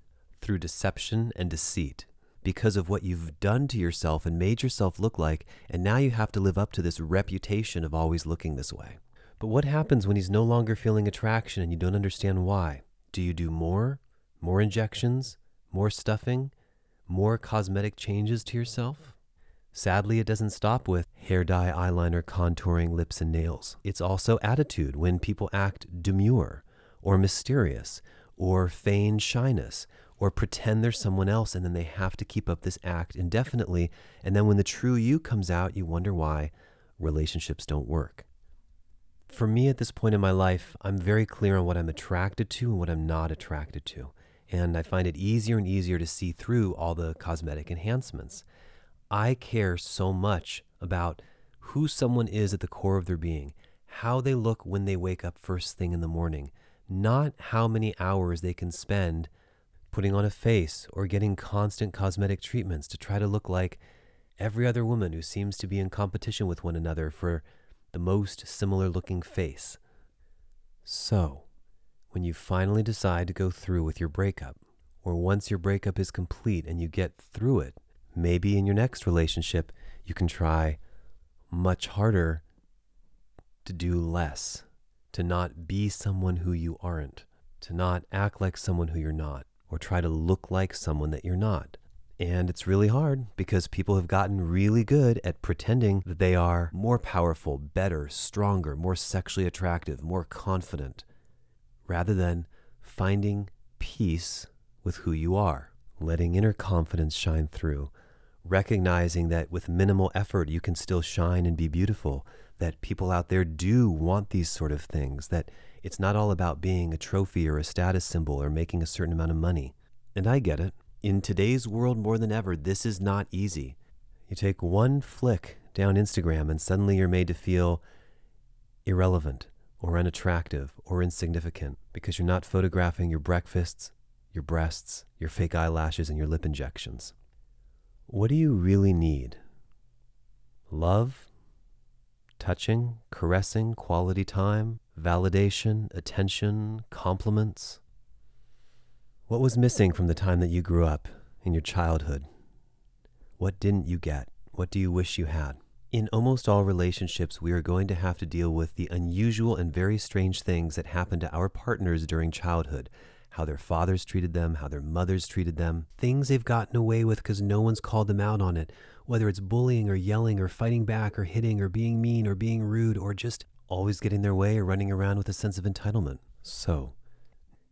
through deception and deceit because of what you've done to yourself and made yourself look like, and now you have to live up to this reputation of always looking this way. But what happens when he's no longer feeling attraction and you don't understand why? Do you do more? More injections? More stuffing? More cosmetic changes to yourself? Sadly, it doesn't stop with hair dye, eyeliner, contouring, lips, and nails. It's also attitude when people act demure or mysterious or feign shyness or pretend they're someone else and then they have to keep up this act indefinitely. And then when the true you comes out, you wonder why relationships don't work. For me at this point in my life, I'm very clear on what I'm attracted to and what I'm not attracted to. And I find it easier and easier to see through all the cosmetic enhancements. I care so much about who someone is at the core of their being, how they look when they wake up first thing in the morning, not how many hours they can spend putting on a face or getting constant cosmetic treatments to try to look like every other woman who seems to be in competition with one another for the most similar looking face. So, when you finally decide to go through with your breakup, or once your breakup is complete and you get through it, maybe in your next relationship, you can try much harder to do less, to not be someone who you aren't, to not act like someone who you're not, or try to look like someone that you're not. And it's really hard because people have gotten really good at pretending that they are more powerful, better, stronger, more sexually attractive, more confident, rather than finding peace with who you are, letting inner confidence shine through, recognizing that with minimal effort you can still shine and be beautiful, that people out there do want these sort of things, that it's not all about being a trophy or a status symbol or making a certain amount of money. And I get it. In today's world, more than ever, this is not easy. You take one flick down Instagram and suddenly you're made to feel irrelevant or unattractive or insignificant because you're not photographing your breakfasts, your breasts, your fake eyelashes, and your lip injections. What do you really need? Love? Touching? Caressing? Quality time? Validation? Attention? Compliments? What was missing from the time that you grew up in your childhood? What didn't you get? What do you wish you had? In almost all relationships, we are going to have to deal with the unusual and very strange things that happen to our partners during childhood how their fathers treated them, how their mothers treated them, things they've gotten away with because no one's called them out on it, whether it's bullying or yelling or fighting back or hitting or being mean or being rude or just always getting their way or running around with a sense of entitlement. So,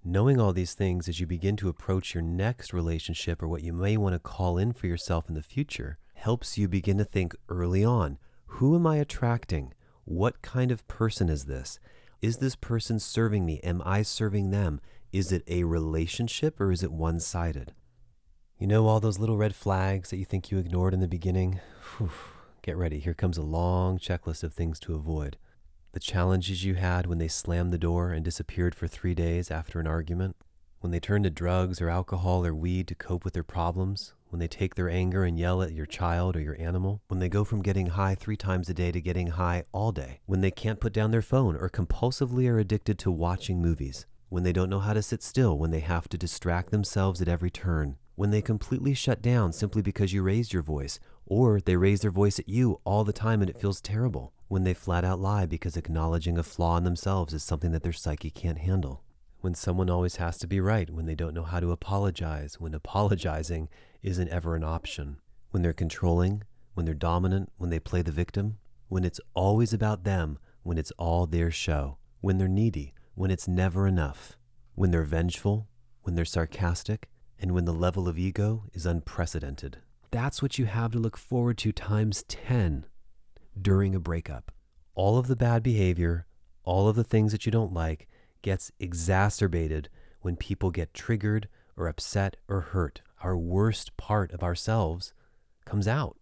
Knowing all these things as you begin to approach your next relationship or what you may want to call in for yourself in the future helps you begin to think early on who am I attracting? What kind of person is this? Is this person serving me? Am I serving them? Is it a relationship or is it one sided? You know, all those little red flags that you think you ignored in the beginning? Whew, get ready. Here comes a long checklist of things to avoid the challenges you had when they slammed the door and disappeared for three days after an argument, when they turn to drugs or alcohol or weed to cope with their problems, when they take their anger and yell at your child or your animal, when they go from getting high three times a day to getting high all day, when they can't put down their phone or compulsively are addicted to watching movies, when they don't know how to sit still, when they have to distract themselves at every turn, when they completely shut down simply because you raised your voice, or they raise their voice at you all the time and it feels terrible, when they flat out lie because acknowledging a flaw in themselves is something that their psyche can't handle, when someone always has to be right, when they don't know how to apologize, when apologizing isn't ever an option, when they're controlling, when they're dominant, when they play the victim, when it's always about them, when it's all their show, when they're needy, when it's never enough, when they're vengeful, when they're sarcastic, and when the level of ego is unprecedented. That's what you have to look forward to times 10 during a breakup. All of the bad behavior, all of the things that you don't like, gets exacerbated when people get triggered or upset or hurt. Our worst part of ourselves comes out.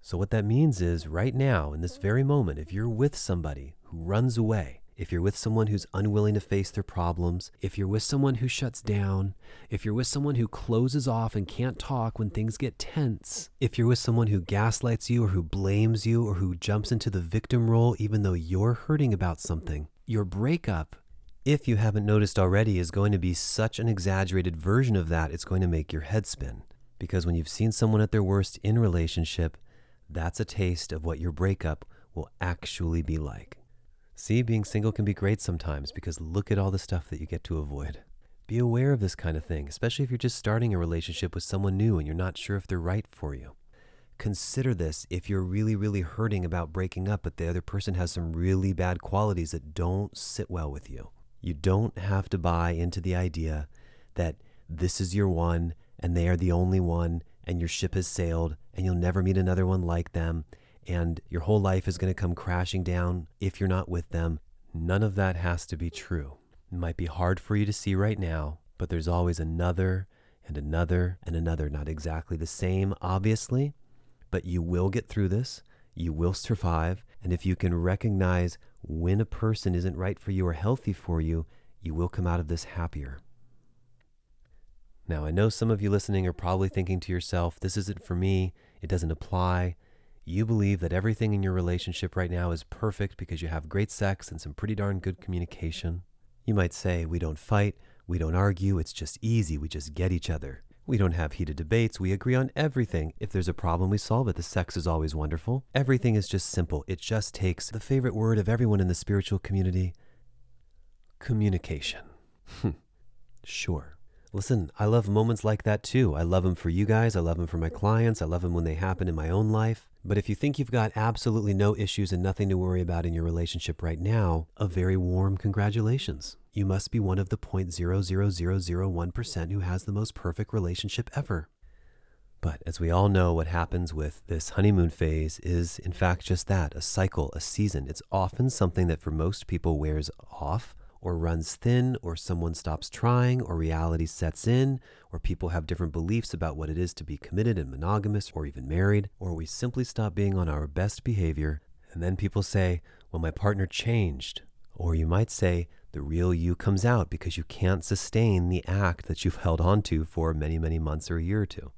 So, what that means is right now, in this very moment, if you're with somebody who runs away, if you're with someone who's unwilling to face their problems, if you're with someone who shuts down, if you're with someone who closes off and can't talk when things get tense, if you're with someone who gaslights you or who blames you or who jumps into the victim role even though you're hurting about something, your breakup, if you haven't noticed already, is going to be such an exaggerated version of that, it's going to make your head spin. Because when you've seen someone at their worst in relationship, that's a taste of what your breakup will actually be like. See, being single can be great sometimes because look at all the stuff that you get to avoid. Be aware of this kind of thing, especially if you're just starting a relationship with someone new and you're not sure if they're right for you. Consider this if you're really, really hurting about breaking up, but the other person has some really bad qualities that don't sit well with you. You don't have to buy into the idea that this is your one and they are the only one and your ship has sailed and you'll never meet another one like them and your whole life is going to come crashing down if you're not with them. None of that has to be true. It might be hard for you to see right now, but there's always another and another and another. Not exactly the same, obviously, but you will get through this. You will survive. And if you can recognize when a person isn't right for you or healthy for you, you will come out of this happier. Now, I know some of you listening are probably thinking to yourself, this isn't for me. It doesn't apply. You believe that everything in your relationship right now is perfect because you have great sex and some pretty darn good communication. You might say, we don't fight, we don't argue, it's just easy, we just get each other. We don't have heated debates, we agree on everything. If there's a problem, we solve it. The sex is always wonderful. Everything is just simple. It just takes the favorite word of everyone in the spiritual community communication. sure. Listen, I love moments like that too. I love them for you guys. I love them for my clients. I love them when they happen in my own life. But if you think you've got absolutely no issues and nothing to worry about in your relationship right now, a very warm congratulations. You must be one of the 0.00001% who has the most perfect relationship ever. But as we all know, what happens with this honeymoon phase is, in fact, just that a cycle, a season. It's often something that for most people wears off or runs thin, or someone stops trying, or reality sets in, or people have different beliefs about what it is to be committed and monogamous or even married, or we simply stop being on our best behavior. And then people say, Well, my partner changed. Or you might say, The real you comes out because you can't sustain the act that you've held on to for many, many months or a year or two.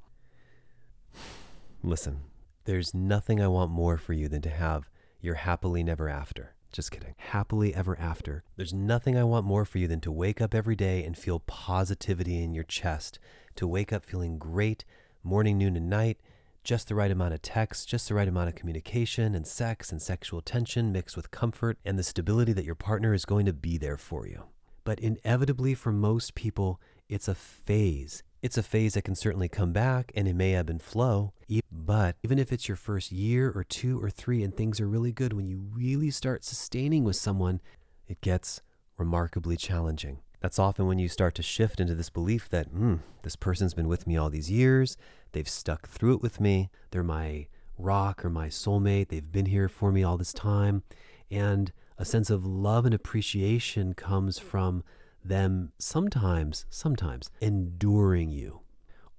Listen, there's nothing I want more for you than to have your happily never after. Just kidding. Happily ever after. There's nothing I want more for you than to wake up every day and feel positivity in your chest, to wake up feeling great morning, noon, and night, just the right amount of text, just the right amount of communication and sex and sexual tension mixed with comfort and the stability that your partner is going to be there for you. But inevitably, for most people, it's a phase. It's a phase that can certainly come back and it may ebb and flow. But even if it's your first year or two or three and things are really good, when you really start sustaining with someone, it gets remarkably challenging. That's often when you start to shift into this belief that, hmm, this person's been with me all these years. They've stuck through it with me. They're my rock or my soulmate. They've been here for me all this time. And a sense of love and appreciation comes from them sometimes, sometimes enduring you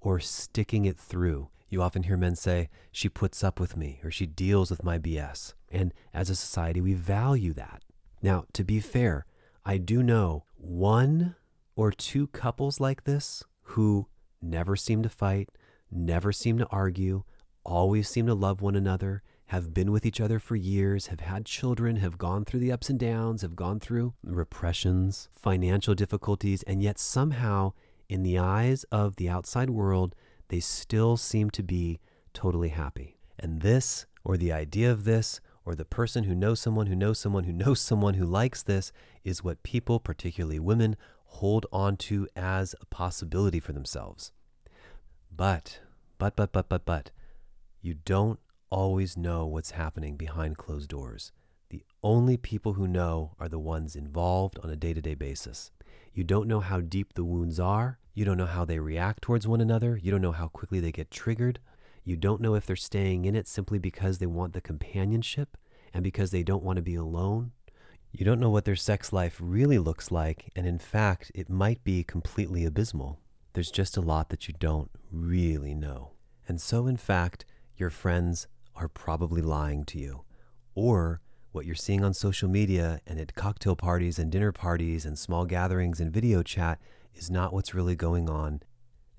or sticking it through. You often hear men say, she puts up with me or she deals with my BS. And as a society, we value that. Now, to be fair, I do know one or two couples like this who never seem to fight, never seem to argue, always seem to love one another, have been with each other for years, have had children, have gone through the ups and downs, have gone through repressions, financial difficulties, and yet somehow, in the eyes of the outside world, they still seem to be totally happy. And this, or the idea of this, or the person who knows someone who knows someone who knows someone who likes this, is what people, particularly women, hold on to as a possibility for themselves. But, but, but, but, but, but, you don't always know what's happening behind closed doors. The only people who know are the ones involved on a day to day basis. You don't know how deep the wounds are. You don't know how they react towards one another. You don't know how quickly they get triggered. You don't know if they're staying in it simply because they want the companionship and because they don't want to be alone. You don't know what their sex life really looks like, and in fact, it might be completely abysmal. There's just a lot that you don't really know. And so, in fact, your friends are probably lying to you. Or what you're seeing on social media and at cocktail parties and dinner parties and small gatherings and video chat is not what's really going on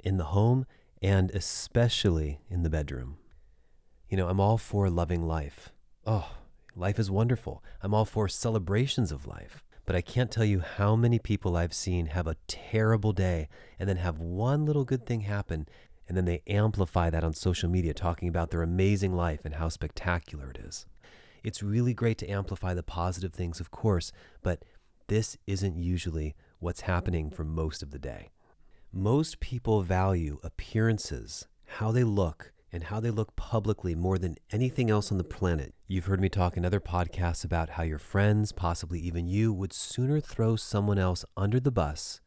in the home and especially in the bedroom. You know, I'm all for loving life. Oh, life is wonderful. I'm all for celebrations of life. But I can't tell you how many people I've seen have a terrible day and then have one little good thing happen and then they amplify that on social media, talking about their amazing life and how spectacular it is. It's really great to amplify the positive things, of course, but this isn't usually what's happening for most of the day. Most people value appearances, how they look, and how they look publicly more than anything else on the planet. You've heard me talk in other podcasts about how your friends, possibly even you, would sooner throw someone else under the bus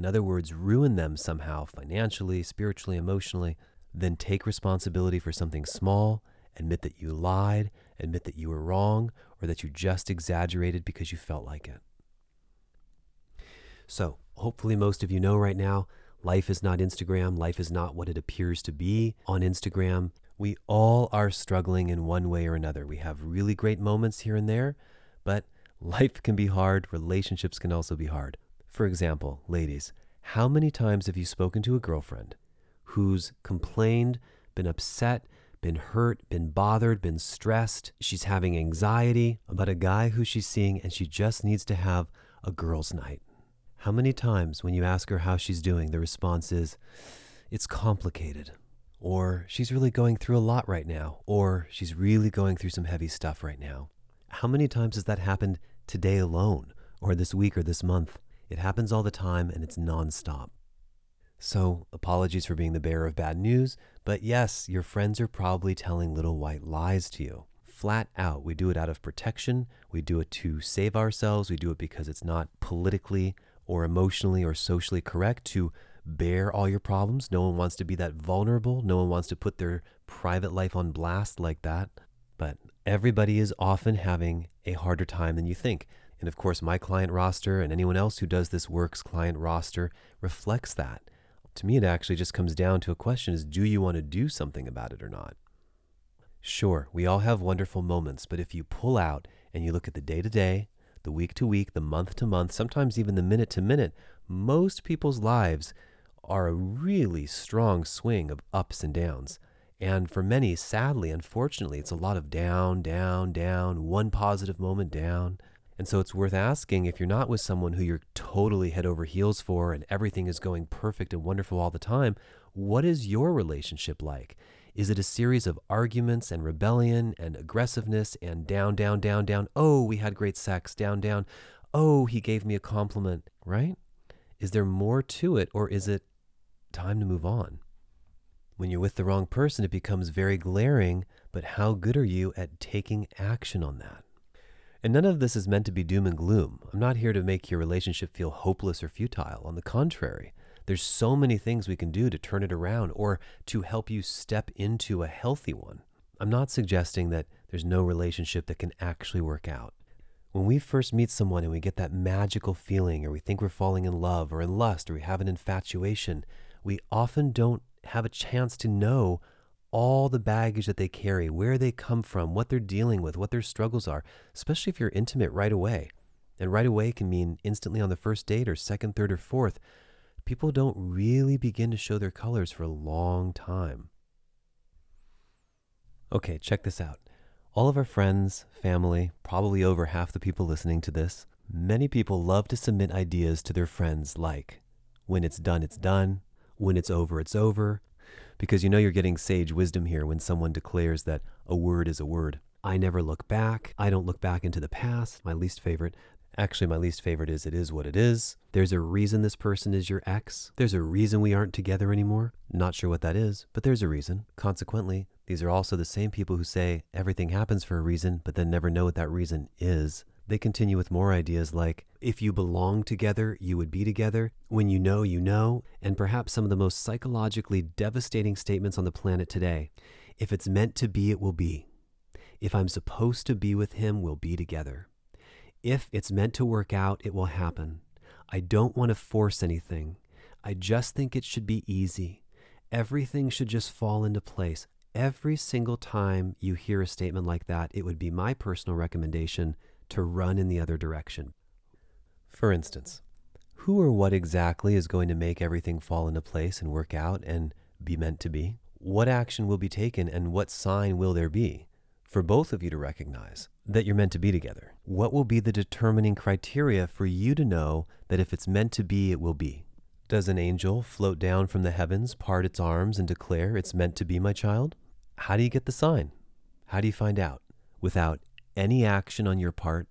in other words, ruin them somehow financially, spiritually, emotionally, then take responsibility for something small, admit that you lied, admit that you were wrong, or that you just exaggerated because you felt like it. So, hopefully, most of you know right now life is not Instagram. Life is not what it appears to be on Instagram. We all are struggling in one way or another. We have really great moments here and there, but life can be hard. Relationships can also be hard. For example, ladies, how many times have you spoken to a girlfriend who's complained, been upset, been hurt, been bothered, been stressed? She's having anxiety about a guy who she's seeing and she just needs to have a girl's night. How many times, when you ask her how she's doing, the response is, It's complicated. Or she's really going through a lot right now. Or she's really going through some heavy stuff right now. How many times has that happened today alone, or this week, or this month? It happens all the time and it's nonstop. So, apologies for being the bearer of bad news, but yes, your friends are probably telling little white lies to you. Flat out, we do it out of protection. We do it to save ourselves. We do it because it's not politically or emotionally or socially correct to bear all your problems. No one wants to be that vulnerable. No one wants to put their private life on blast like that. But everybody is often having a harder time than you think. And of course, my client roster and anyone else who does this work's client roster reflects that. To me, it actually just comes down to a question is do you want to do something about it or not? Sure, we all have wonderful moments, but if you pull out and you look at the day to day, the week to week, the month to month, sometimes even the minute to minute, most people's lives are a really strong swing of ups and downs. And for many, sadly, unfortunately, it's a lot of down, down, down, one positive moment down. And so it's worth asking if you're not with someone who you're totally head over heels for and everything is going perfect and wonderful all the time, what is your relationship like? Is it a series of arguments and rebellion and aggressiveness and down, down, down, down? Oh, we had great sex, down, down. Oh, he gave me a compliment, right? Is there more to it or is it time to move on? When you're with the wrong person, it becomes very glaring, but how good are you at taking action on that? And none of this is meant to be doom and gloom. I'm not here to make your relationship feel hopeless or futile. On the contrary, there's so many things we can do to turn it around or to help you step into a healthy one. I'm not suggesting that there's no relationship that can actually work out. When we first meet someone and we get that magical feeling, or we think we're falling in love or in lust, or we have an infatuation, we often don't have a chance to know all the baggage that they carry, where they come from, what they're dealing with, what their struggles are, especially if you're intimate right away. And right away can mean instantly on the first date or second, third, or fourth people don't really begin to show their colors for a long time. Okay, check this out. All of our friends, family, probably over half the people listening to this, many people love to submit ideas to their friends like, when it's done, it's done, when it's over, it's over, because you know you're getting sage wisdom here when someone declares that a word is a word. I never look back. I don't look back into the past, my least favorite. Actually, my least favorite is it is what it is. There's a reason this person is your ex. There's a reason we aren't together anymore. Not sure what that is, but there's a reason. Consequently, these are also the same people who say everything happens for a reason, but then never know what that reason is. They continue with more ideas like, if you belong together, you would be together. When you know, you know. And perhaps some of the most psychologically devastating statements on the planet today. If it's meant to be, it will be. If I'm supposed to be with him, we'll be together. If it's meant to work out, it will happen. I don't want to force anything. I just think it should be easy. Everything should just fall into place. Every single time you hear a statement like that, it would be my personal recommendation to run in the other direction. For instance, who or what exactly is going to make everything fall into place and work out and be meant to be? What action will be taken and what sign will there be? for both of you to recognize that you're meant to be together? What will be the determining criteria for you to know that if it's meant to be, it will be? Does an angel float down from the heavens, part its arms, and declare, It's meant to be, my child? How do you get the sign? How do you find out? Without any action on your part,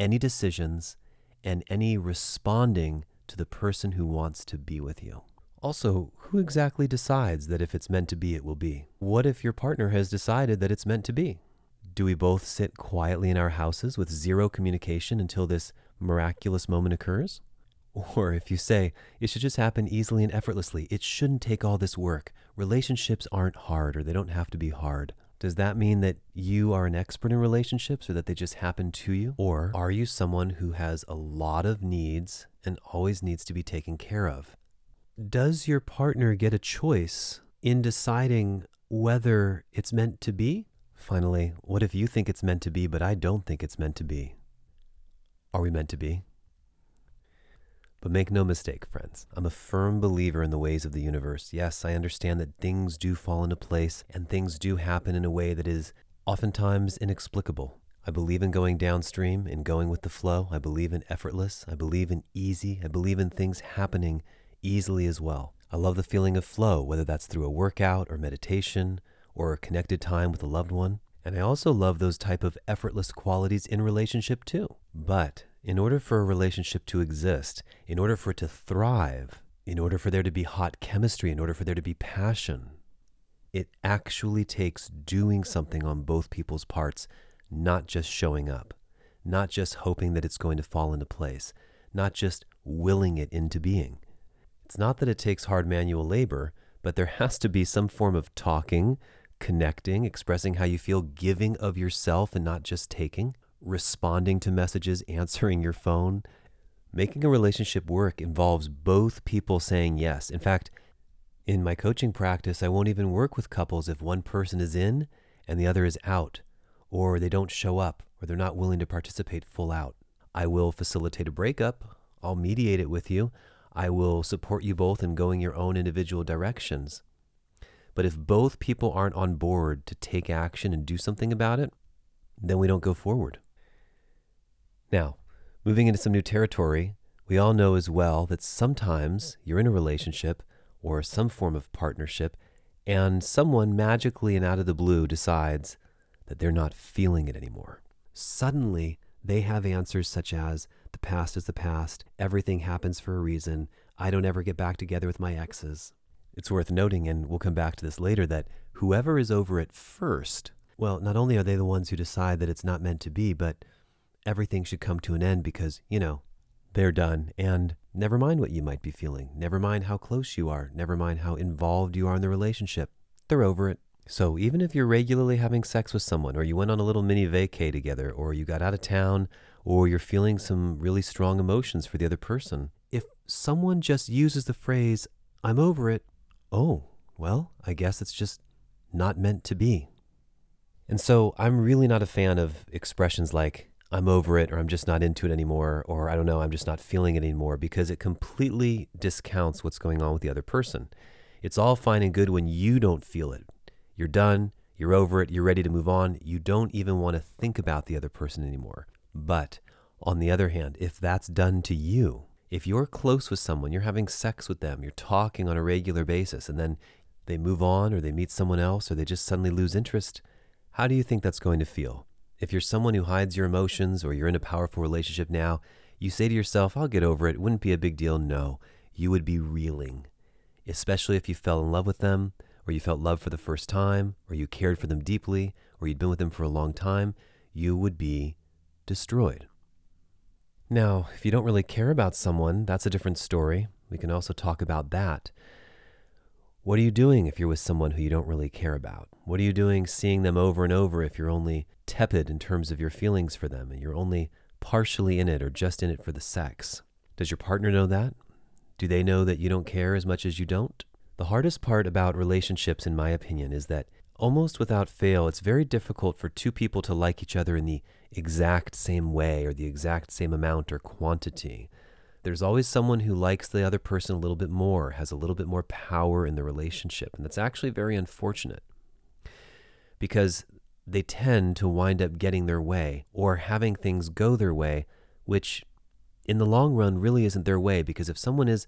any decisions, and any responding to the person who wants to be with you. Also, who exactly decides that if it's meant to be, it will be? What if your partner has decided that it's meant to be? Do we both sit quietly in our houses with zero communication until this miraculous moment occurs? Or if you say, it should just happen easily and effortlessly, it shouldn't take all this work. Relationships aren't hard or they don't have to be hard. Does that mean that you are an expert in relationships or that they just happen to you? Or are you someone who has a lot of needs and always needs to be taken care of? Does your partner get a choice in deciding whether it's meant to be? Finally, what if you think it's meant to be, but I don't think it's meant to be? Are we meant to be? But make no mistake, friends, I'm a firm believer in the ways of the universe. Yes, I understand that things do fall into place and things do happen in a way that is oftentimes inexplicable. I believe in going downstream, in going with the flow. I believe in effortless. I believe in easy. I believe in things happening easily as well. I love the feeling of flow, whether that's through a workout or meditation or a connected time with a loved one. And I also love those type of effortless qualities in relationship too. But in order for a relationship to exist, in order for it to thrive, in order for there to be hot chemistry, in order for there to be passion, it actually takes doing something on both people's parts, not just showing up, not just hoping that it's going to fall into place, not just willing it into being. It's not that it takes hard manual labor, but there has to be some form of talking, connecting, expressing how you feel, giving of yourself and not just taking responding to messages, answering your phone. Making a relationship work involves both people saying yes. In fact, in my coaching practice, I won't even work with couples if one person is in and the other is out, or they don't show up, or they're not willing to participate full out. I will facilitate a breakup. I'll mediate it with you. I will support you both in going your own individual directions. But if both people aren't on board to take action and do something about it, then we don't go forward. Now, moving into some new territory, we all know as well that sometimes you're in a relationship or some form of partnership, and someone magically and out of the blue decides that they're not feeling it anymore. Suddenly, they have answers such as, the past is the past, everything happens for a reason, I don't ever get back together with my exes. It's worth noting, and we'll come back to this later, that whoever is over it first, well, not only are they the ones who decide that it's not meant to be, but everything should come to an end because, you know, they're done. And never mind what you might be feeling. Never mind how close you are. Never mind how involved you are in the relationship. They're over it. So even if you're regularly having sex with someone, or you went on a little mini vacay together, or you got out of town, or you're feeling some really strong emotions for the other person, if someone just uses the phrase, I'm over it, oh, well, I guess it's just not meant to be. And so I'm really not a fan of expressions like, I'm over it or I'm just not into it anymore or I don't know, I'm just not feeling it anymore because it completely discounts what's going on with the other person. It's all fine and good when you don't feel it. You're done, you're over it, you're ready to move on. You don't even want to think about the other person anymore. But on the other hand, if that's done to you, if you're close with someone, you're having sex with them, you're talking on a regular basis, and then they move on or they meet someone else or they just suddenly lose interest, how do you think that's going to feel? If you're someone who hides your emotions or you're in a powerful relationship now, you say to yourself, I'll get over it. Wouldn't be a big deal. No, you would be reeling, especially if you fell in love with them or you felt love for the first time or you cared for them deeply or you'd been with them for a long time. You would be destroyed. Now, if you don't really care about someone, that's a different story. We can also talk about that. What are you doing if you're with someone who you don't really care about? What are you doing seeing them over and over if you're only tepid in terms of your feelings for them and you're only partially in it or just in it for the sex? Does your partner know that? Do they know that you don't care as much as you don't? The hardest part about relationships, in my opinion, is that almost without fail, it's very difficult for two people to like each other in the exact same way or the exact same amount or quantity there's always someone who likes the other person a little bit more, has a little bit more power in the relationship. And that's actually very unfortunate because they tend to wind up getting their way or having things go their way, which in the long run really isn't their way because if someone is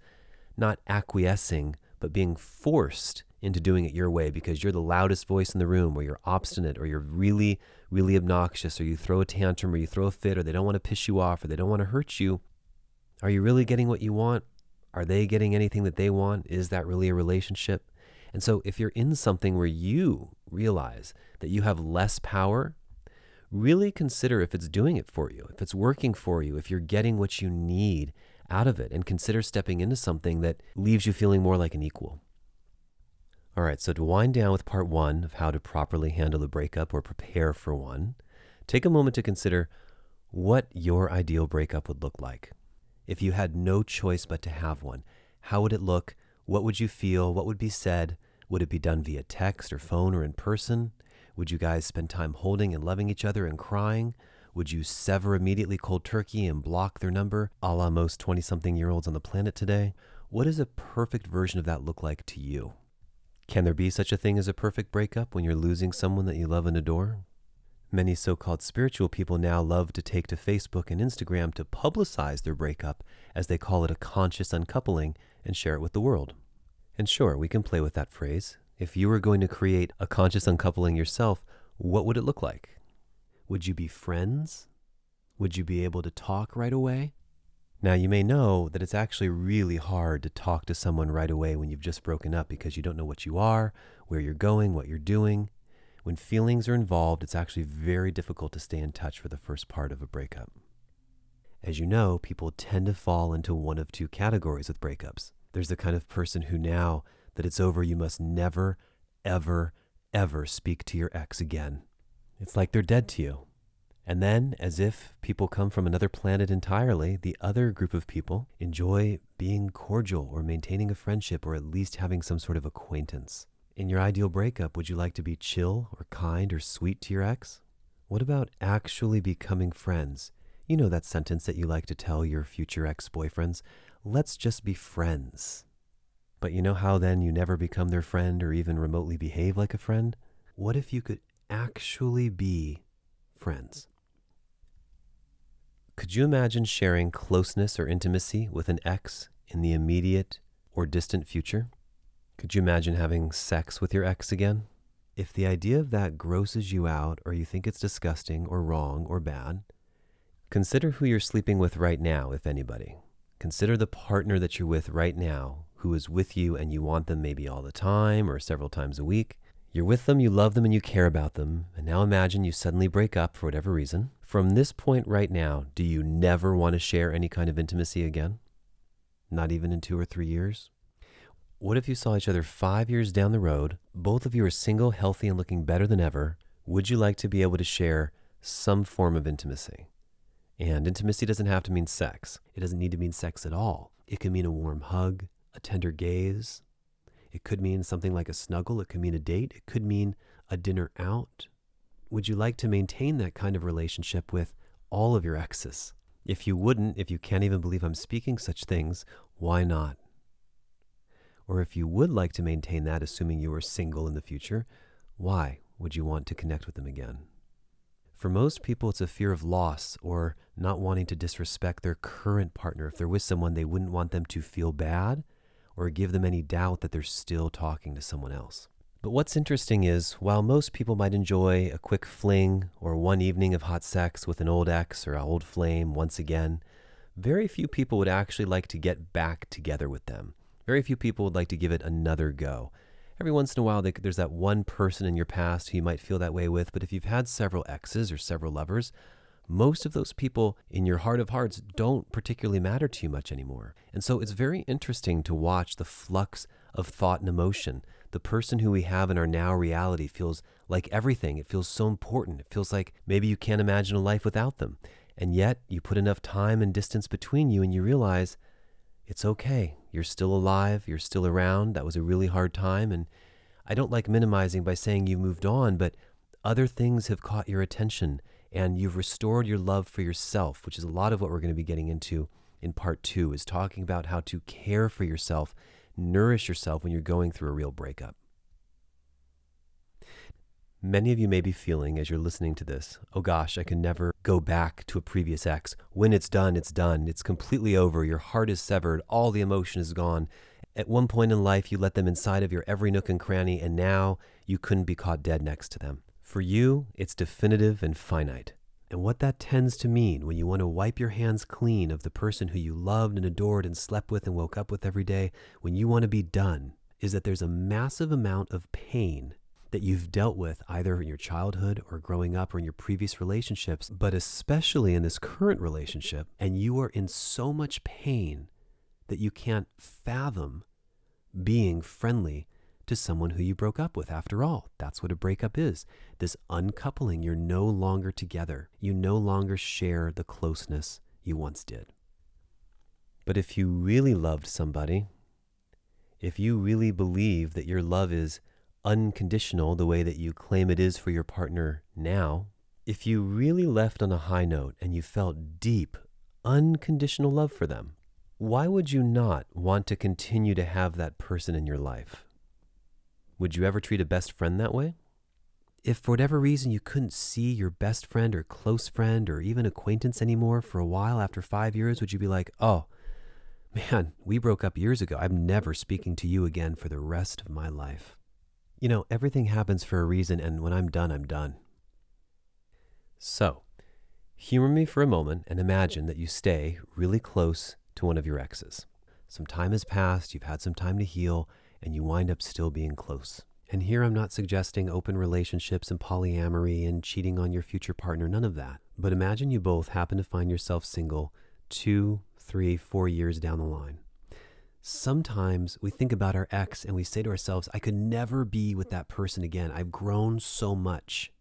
not acquiescing but being forced into doing it your way because you're the loudest voice in the room or you're obstinate or you're really really obnoxious or you throw a tantrum or you throw a fit or they don't want to piss you off or they don't want to hurt you are you really getting what you want? Are they getting anything that they want? Is that really a relationship? And so, if you're in something where you realize that you have less power, really consider if it's doing it for you, if it's working for you, if you're getting what you need out of it and consider stepping into something that leaves you feeling more like an equal. All right, so to wind down with part one of how to properly handle a breakup or prepare for one, take a moment to consider what your ideal breakup would look like. If you had no choice but to have one, how would it look? What would you feel? What would be said? Would it be done via text or phone or in person? Would you guys spend time holding and loving each other and crying? Would you sever immediately cold turkey and block their number, a la most 20 something year olds on the planet today? What does a perfect version of that look like to you? Can there be such a thing as a perfect breakup when you're losing someone that you love and adore? Many so called spiritual people now love to take to Facebook and Instagram to publicize their breakup, as they call it a conscious uncoupling, and share it with the world. And sure, we can play with that phrase. If you were going to create a conscious uncoupling yourself, what would it look like? Would you be friends? Would you be able to talk right away? Now, you may know that it's actually really hard to talk to someone right away when you've just broken up because you don't know what you are, where you're going, what you're doing. When feelings are involved, it's actually very difficult to stay in touch for the first part of a breakup. As you know, people tend to fall into one of two categories with breakups. There's the kind of person who, now that it's over, you must never, ever, ever speak to your ex again. It's like they're dead to you. And then, as if people come from another planet entirely, the other group of people enjoy being cordial or maintaining a friendship or at least having some sort of acquaintance. In your ideal breakup, would you like to be chill or kind or sweet to your ex? What about actually becoming friends? You know that sentence that you like to tell your future ex boyfriends let's just be friends. But you know how then you never become their friend or even remotely behave like a friend? What if you could actually be friends? Could you imagine sharing closeness or intimacy with an ex in the immediate or distant future? Could you imagine having sex with your ex again? If the idea of that grosses you out or you think it's disgusting or wrong or bad, consider who you're sleeping with right now, if anybody. Consider the partner that you're with right now who is with you and you want them maybe all the time or several times a week. You're with them, you love them, and you care about them. And now imagine you suddenly break up for whatever reason. From this point right now, do you never want to share any kind of intimacy again? Not even in two or three years? What if you saw each other five years down the road? Both of you are single, healthy, and looking better than ever. Would you like to be able to share some form of intimacy? And intimacy doesn't have to mean sex. It doesn't need to mean sex at all. It can mean a warm hug, a tender gaze, it could mean something like a snuggle. It could mean a date. It could mean a dinner out. Would you like to maintain that kind of relationship with all of your exes? If you wouldn't, if you can't even believe I'm speaking such things, why not? Or if you would like to maintain that, assuming you are single in the future, why would you want to connect with them again? For most people, it's a fear of loss or not wanting to disrespect their current partner. If they're with someone, they wouldn't want them to feel bad or give them any doubt that they're still talking to someone else. But what's interesting is, while most people might enjoy a quick fling or one evening of hot sex with an old ex or an old flame once again, very few people would actually like to get back together with them. Very few people would like to give it another go. Every once in a while, there's that one person in your past who you might feel that way with, but if you've had several exes or several lovers, most of those people in your heart of hearts don't particularly matter to you much anymore. And so it's very interesting to watch the flux of thought and emotion. The person who we have in our now reality feels like everything. It feels so important. It feels like maybe you can't imagine a life without them. And yet you put enough time and distance between you and you realize it's okay. You're still alive. You're still around. That was a really hard time. And I don't like minimizing by saying you moved on, but other things have caught your attention and you've restored your love for yourself, which is a lot of what we're going to be getting into in part two, is talking about how to care for yourself, nourish yourself when you're going through a real breakup. Many of you may be feeling as you're listening to this, oh gosh, I can never go back to a previous ex. When it's done, it's done. It's completely over. Your heart is severed. All the emotion is gone. At one point in life, you let them inside of your every nook and cranny, and now you couldn't be caught dead next to them. For you, it's definitive and finite. And what that tends to mean when you want to wipe your hands clean of the person who you loved and adored and slept with and woke up with every day, when you want to be done, is that there's a massive amount of pain that you've dealt with either in your childhood or growing up or in your previous relationships, but especially in this current relationship, and you are in so much pain that you can't fathom being friendly to someone who you broke up with. After all, that's what a breakup is this uncoupling. You're no longer together, you no longer share the closeness you once did. But if you really loved somebody, if you really believe that your love is unconditional the way that you claim it is for your partner now, if you really left on a high note and you felt deep, unconditional love for them, why would you not want to continue to have that person in your life? Would you ever treat a best friend that way? If for whatever reason you couldn't see your best friend or close friend or even acquaintance anymore for a while after five years, would you be like, oh, man, we broke up years ago. I'm never speaking to you again for the rest of my life? You know, everything happens for a reason, and when I'm done, I'm done. So, humor me for a moment and imagine that you stay really close to one of your exes. Some time has passed, you've had some time to heal, and you wind up still being close. And here I'm not suggesting open relationships and polyamory and cheating on your future partner, none of that. But imagine you both happen to find yourself single two, three, four years down the line. Sometimes we think about our ex and we say to ourselves, I could never be with that person again. I've grown so much.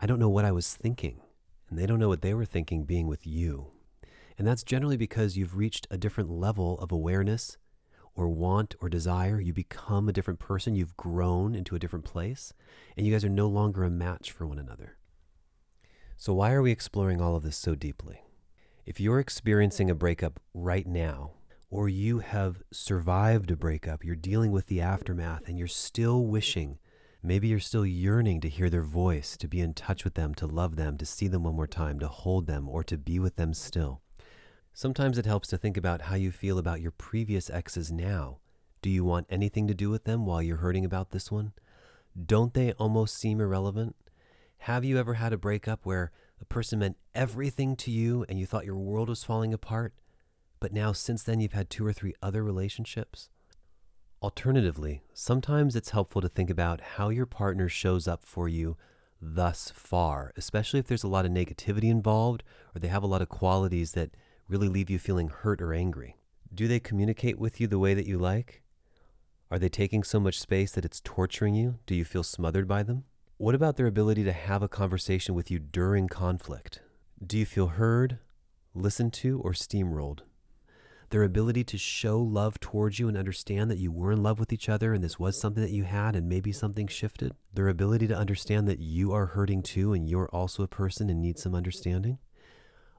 I don't know what I was thinking, and they don't know what they were thinking being with you. And that's generally because you've reached a different level of awareness or want or desire. You become a different person. You've grown into a different place, and you guys are no longer a match for one another. So, why are we exploring all of this so deeply? If you're experiencing a breakup right now, or you have survived a breakup, you're dealing with the aftermath, and you're still wishing, maybe you're still yearning to hear their voice, to be in touch with them, to love them, to see them one more time, to hold them, or to be with them still. Sometimes it helps to think about how you feel about your previous exes now. Do you want anything to do with them while you're hurting about this one? Don't they almost seem irrelevant? Have you ever had a breakup where a person meant everything to you and you thought your world was falling apart? But now since then you've had two or three other relationships? Alternatively, sometimes it's helpful to think about how your partner shows up for you thus far, especially if there's a lot of negativity involved or they have a lot of qualities that really leave you feeling hurt or angry. Do they communicate with you the way that you like? Are they taking so much space that it's torturing you? Do you feel smothered by them? What about their ability to have a conversation with you during conflict? Do you feel heard, listened to, or steamrolled? Their ability to show love towards you and understand that you were in love with each other and this was something that you had and maybe something shifted, their ability to understand that you are hurting too and you're also a person and need some understanding.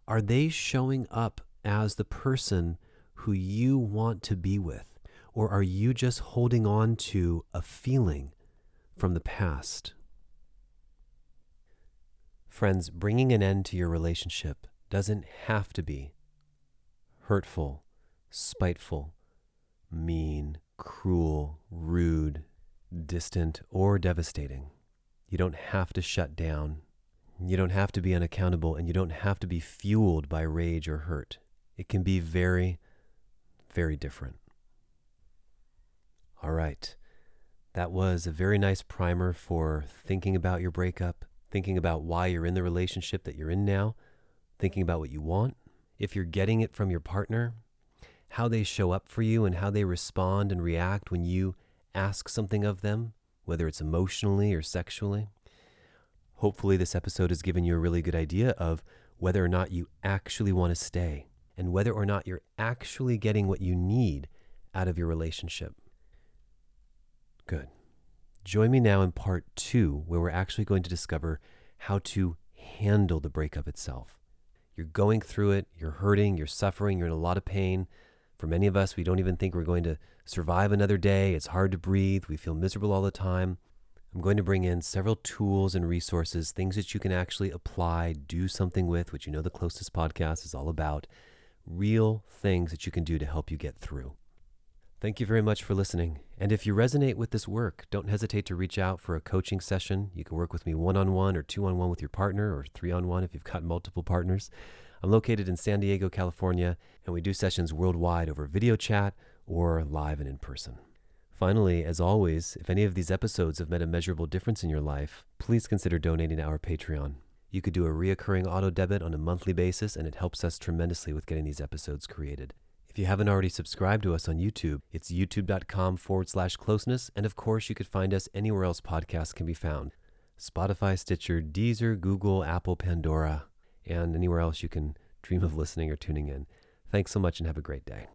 Are they showing up as the person who you want to be with? Or are you just holding on to a feeling from the past? Friends, bringing an end to your relationship doesn't have to be hurtful spiteful, mean, cruel, rude, distant, or devastating. You don't have to shut down. You don't have to be unaccountable, and you don't have to be fueled by rage or hurt. It can be very, very different. All right. That was a very nice primer for thinking about your breakup, thinking about why you're in the relationship that you're in now, thinking about what you want. If you're getting it from your partner, how they show up for you and how they respond and react when you ask something of them, whether it's emotionally or sexually. Hopefully, this episode has given you a really good idea of whether or not you actually want to stay and whether or not you're actually getting what you need out of your relationship. Good. Join me now in part two, where we're actually going to discover how to handle the breakup itself. You're going through it, you're hurting, you're suffering, you're in a lot of pain. For many of us, we don't even think we're going to survive another day. It's hard to breathe. We feel miserable all the time. I'm going to bring in several tools and resources, things that you can actually apply, do something with, which you know the Closeness podcast is all about. Real things that you can do to help you get through. Thank you very much for listening. And if you resonate with this work, don't hesitate to reach out for a coaching session. You can work with me one on one or two on one with your partner or three on one if you've got multiple partners. I'm located in San Diego, California, and we do sessions worldwide over video chat or live and in person. Finally, as always, if any of these episodes have made a measurable difference in your life, please consider donating to our Patreon. You could do a reoccurring auto debit on a monthly basis, and it helps us tremendously with getting these episodes created. If you haven't already subscribed to us on YouTube, it's youtube.com forward slash closeness, and of course, you could find us anywhere else podcasts can be found Spotify, Stitcher, Deezer, Google, Apple, Pandora, and anywhere else you can dream of listening or tuning in. Thanks so much and have a great day.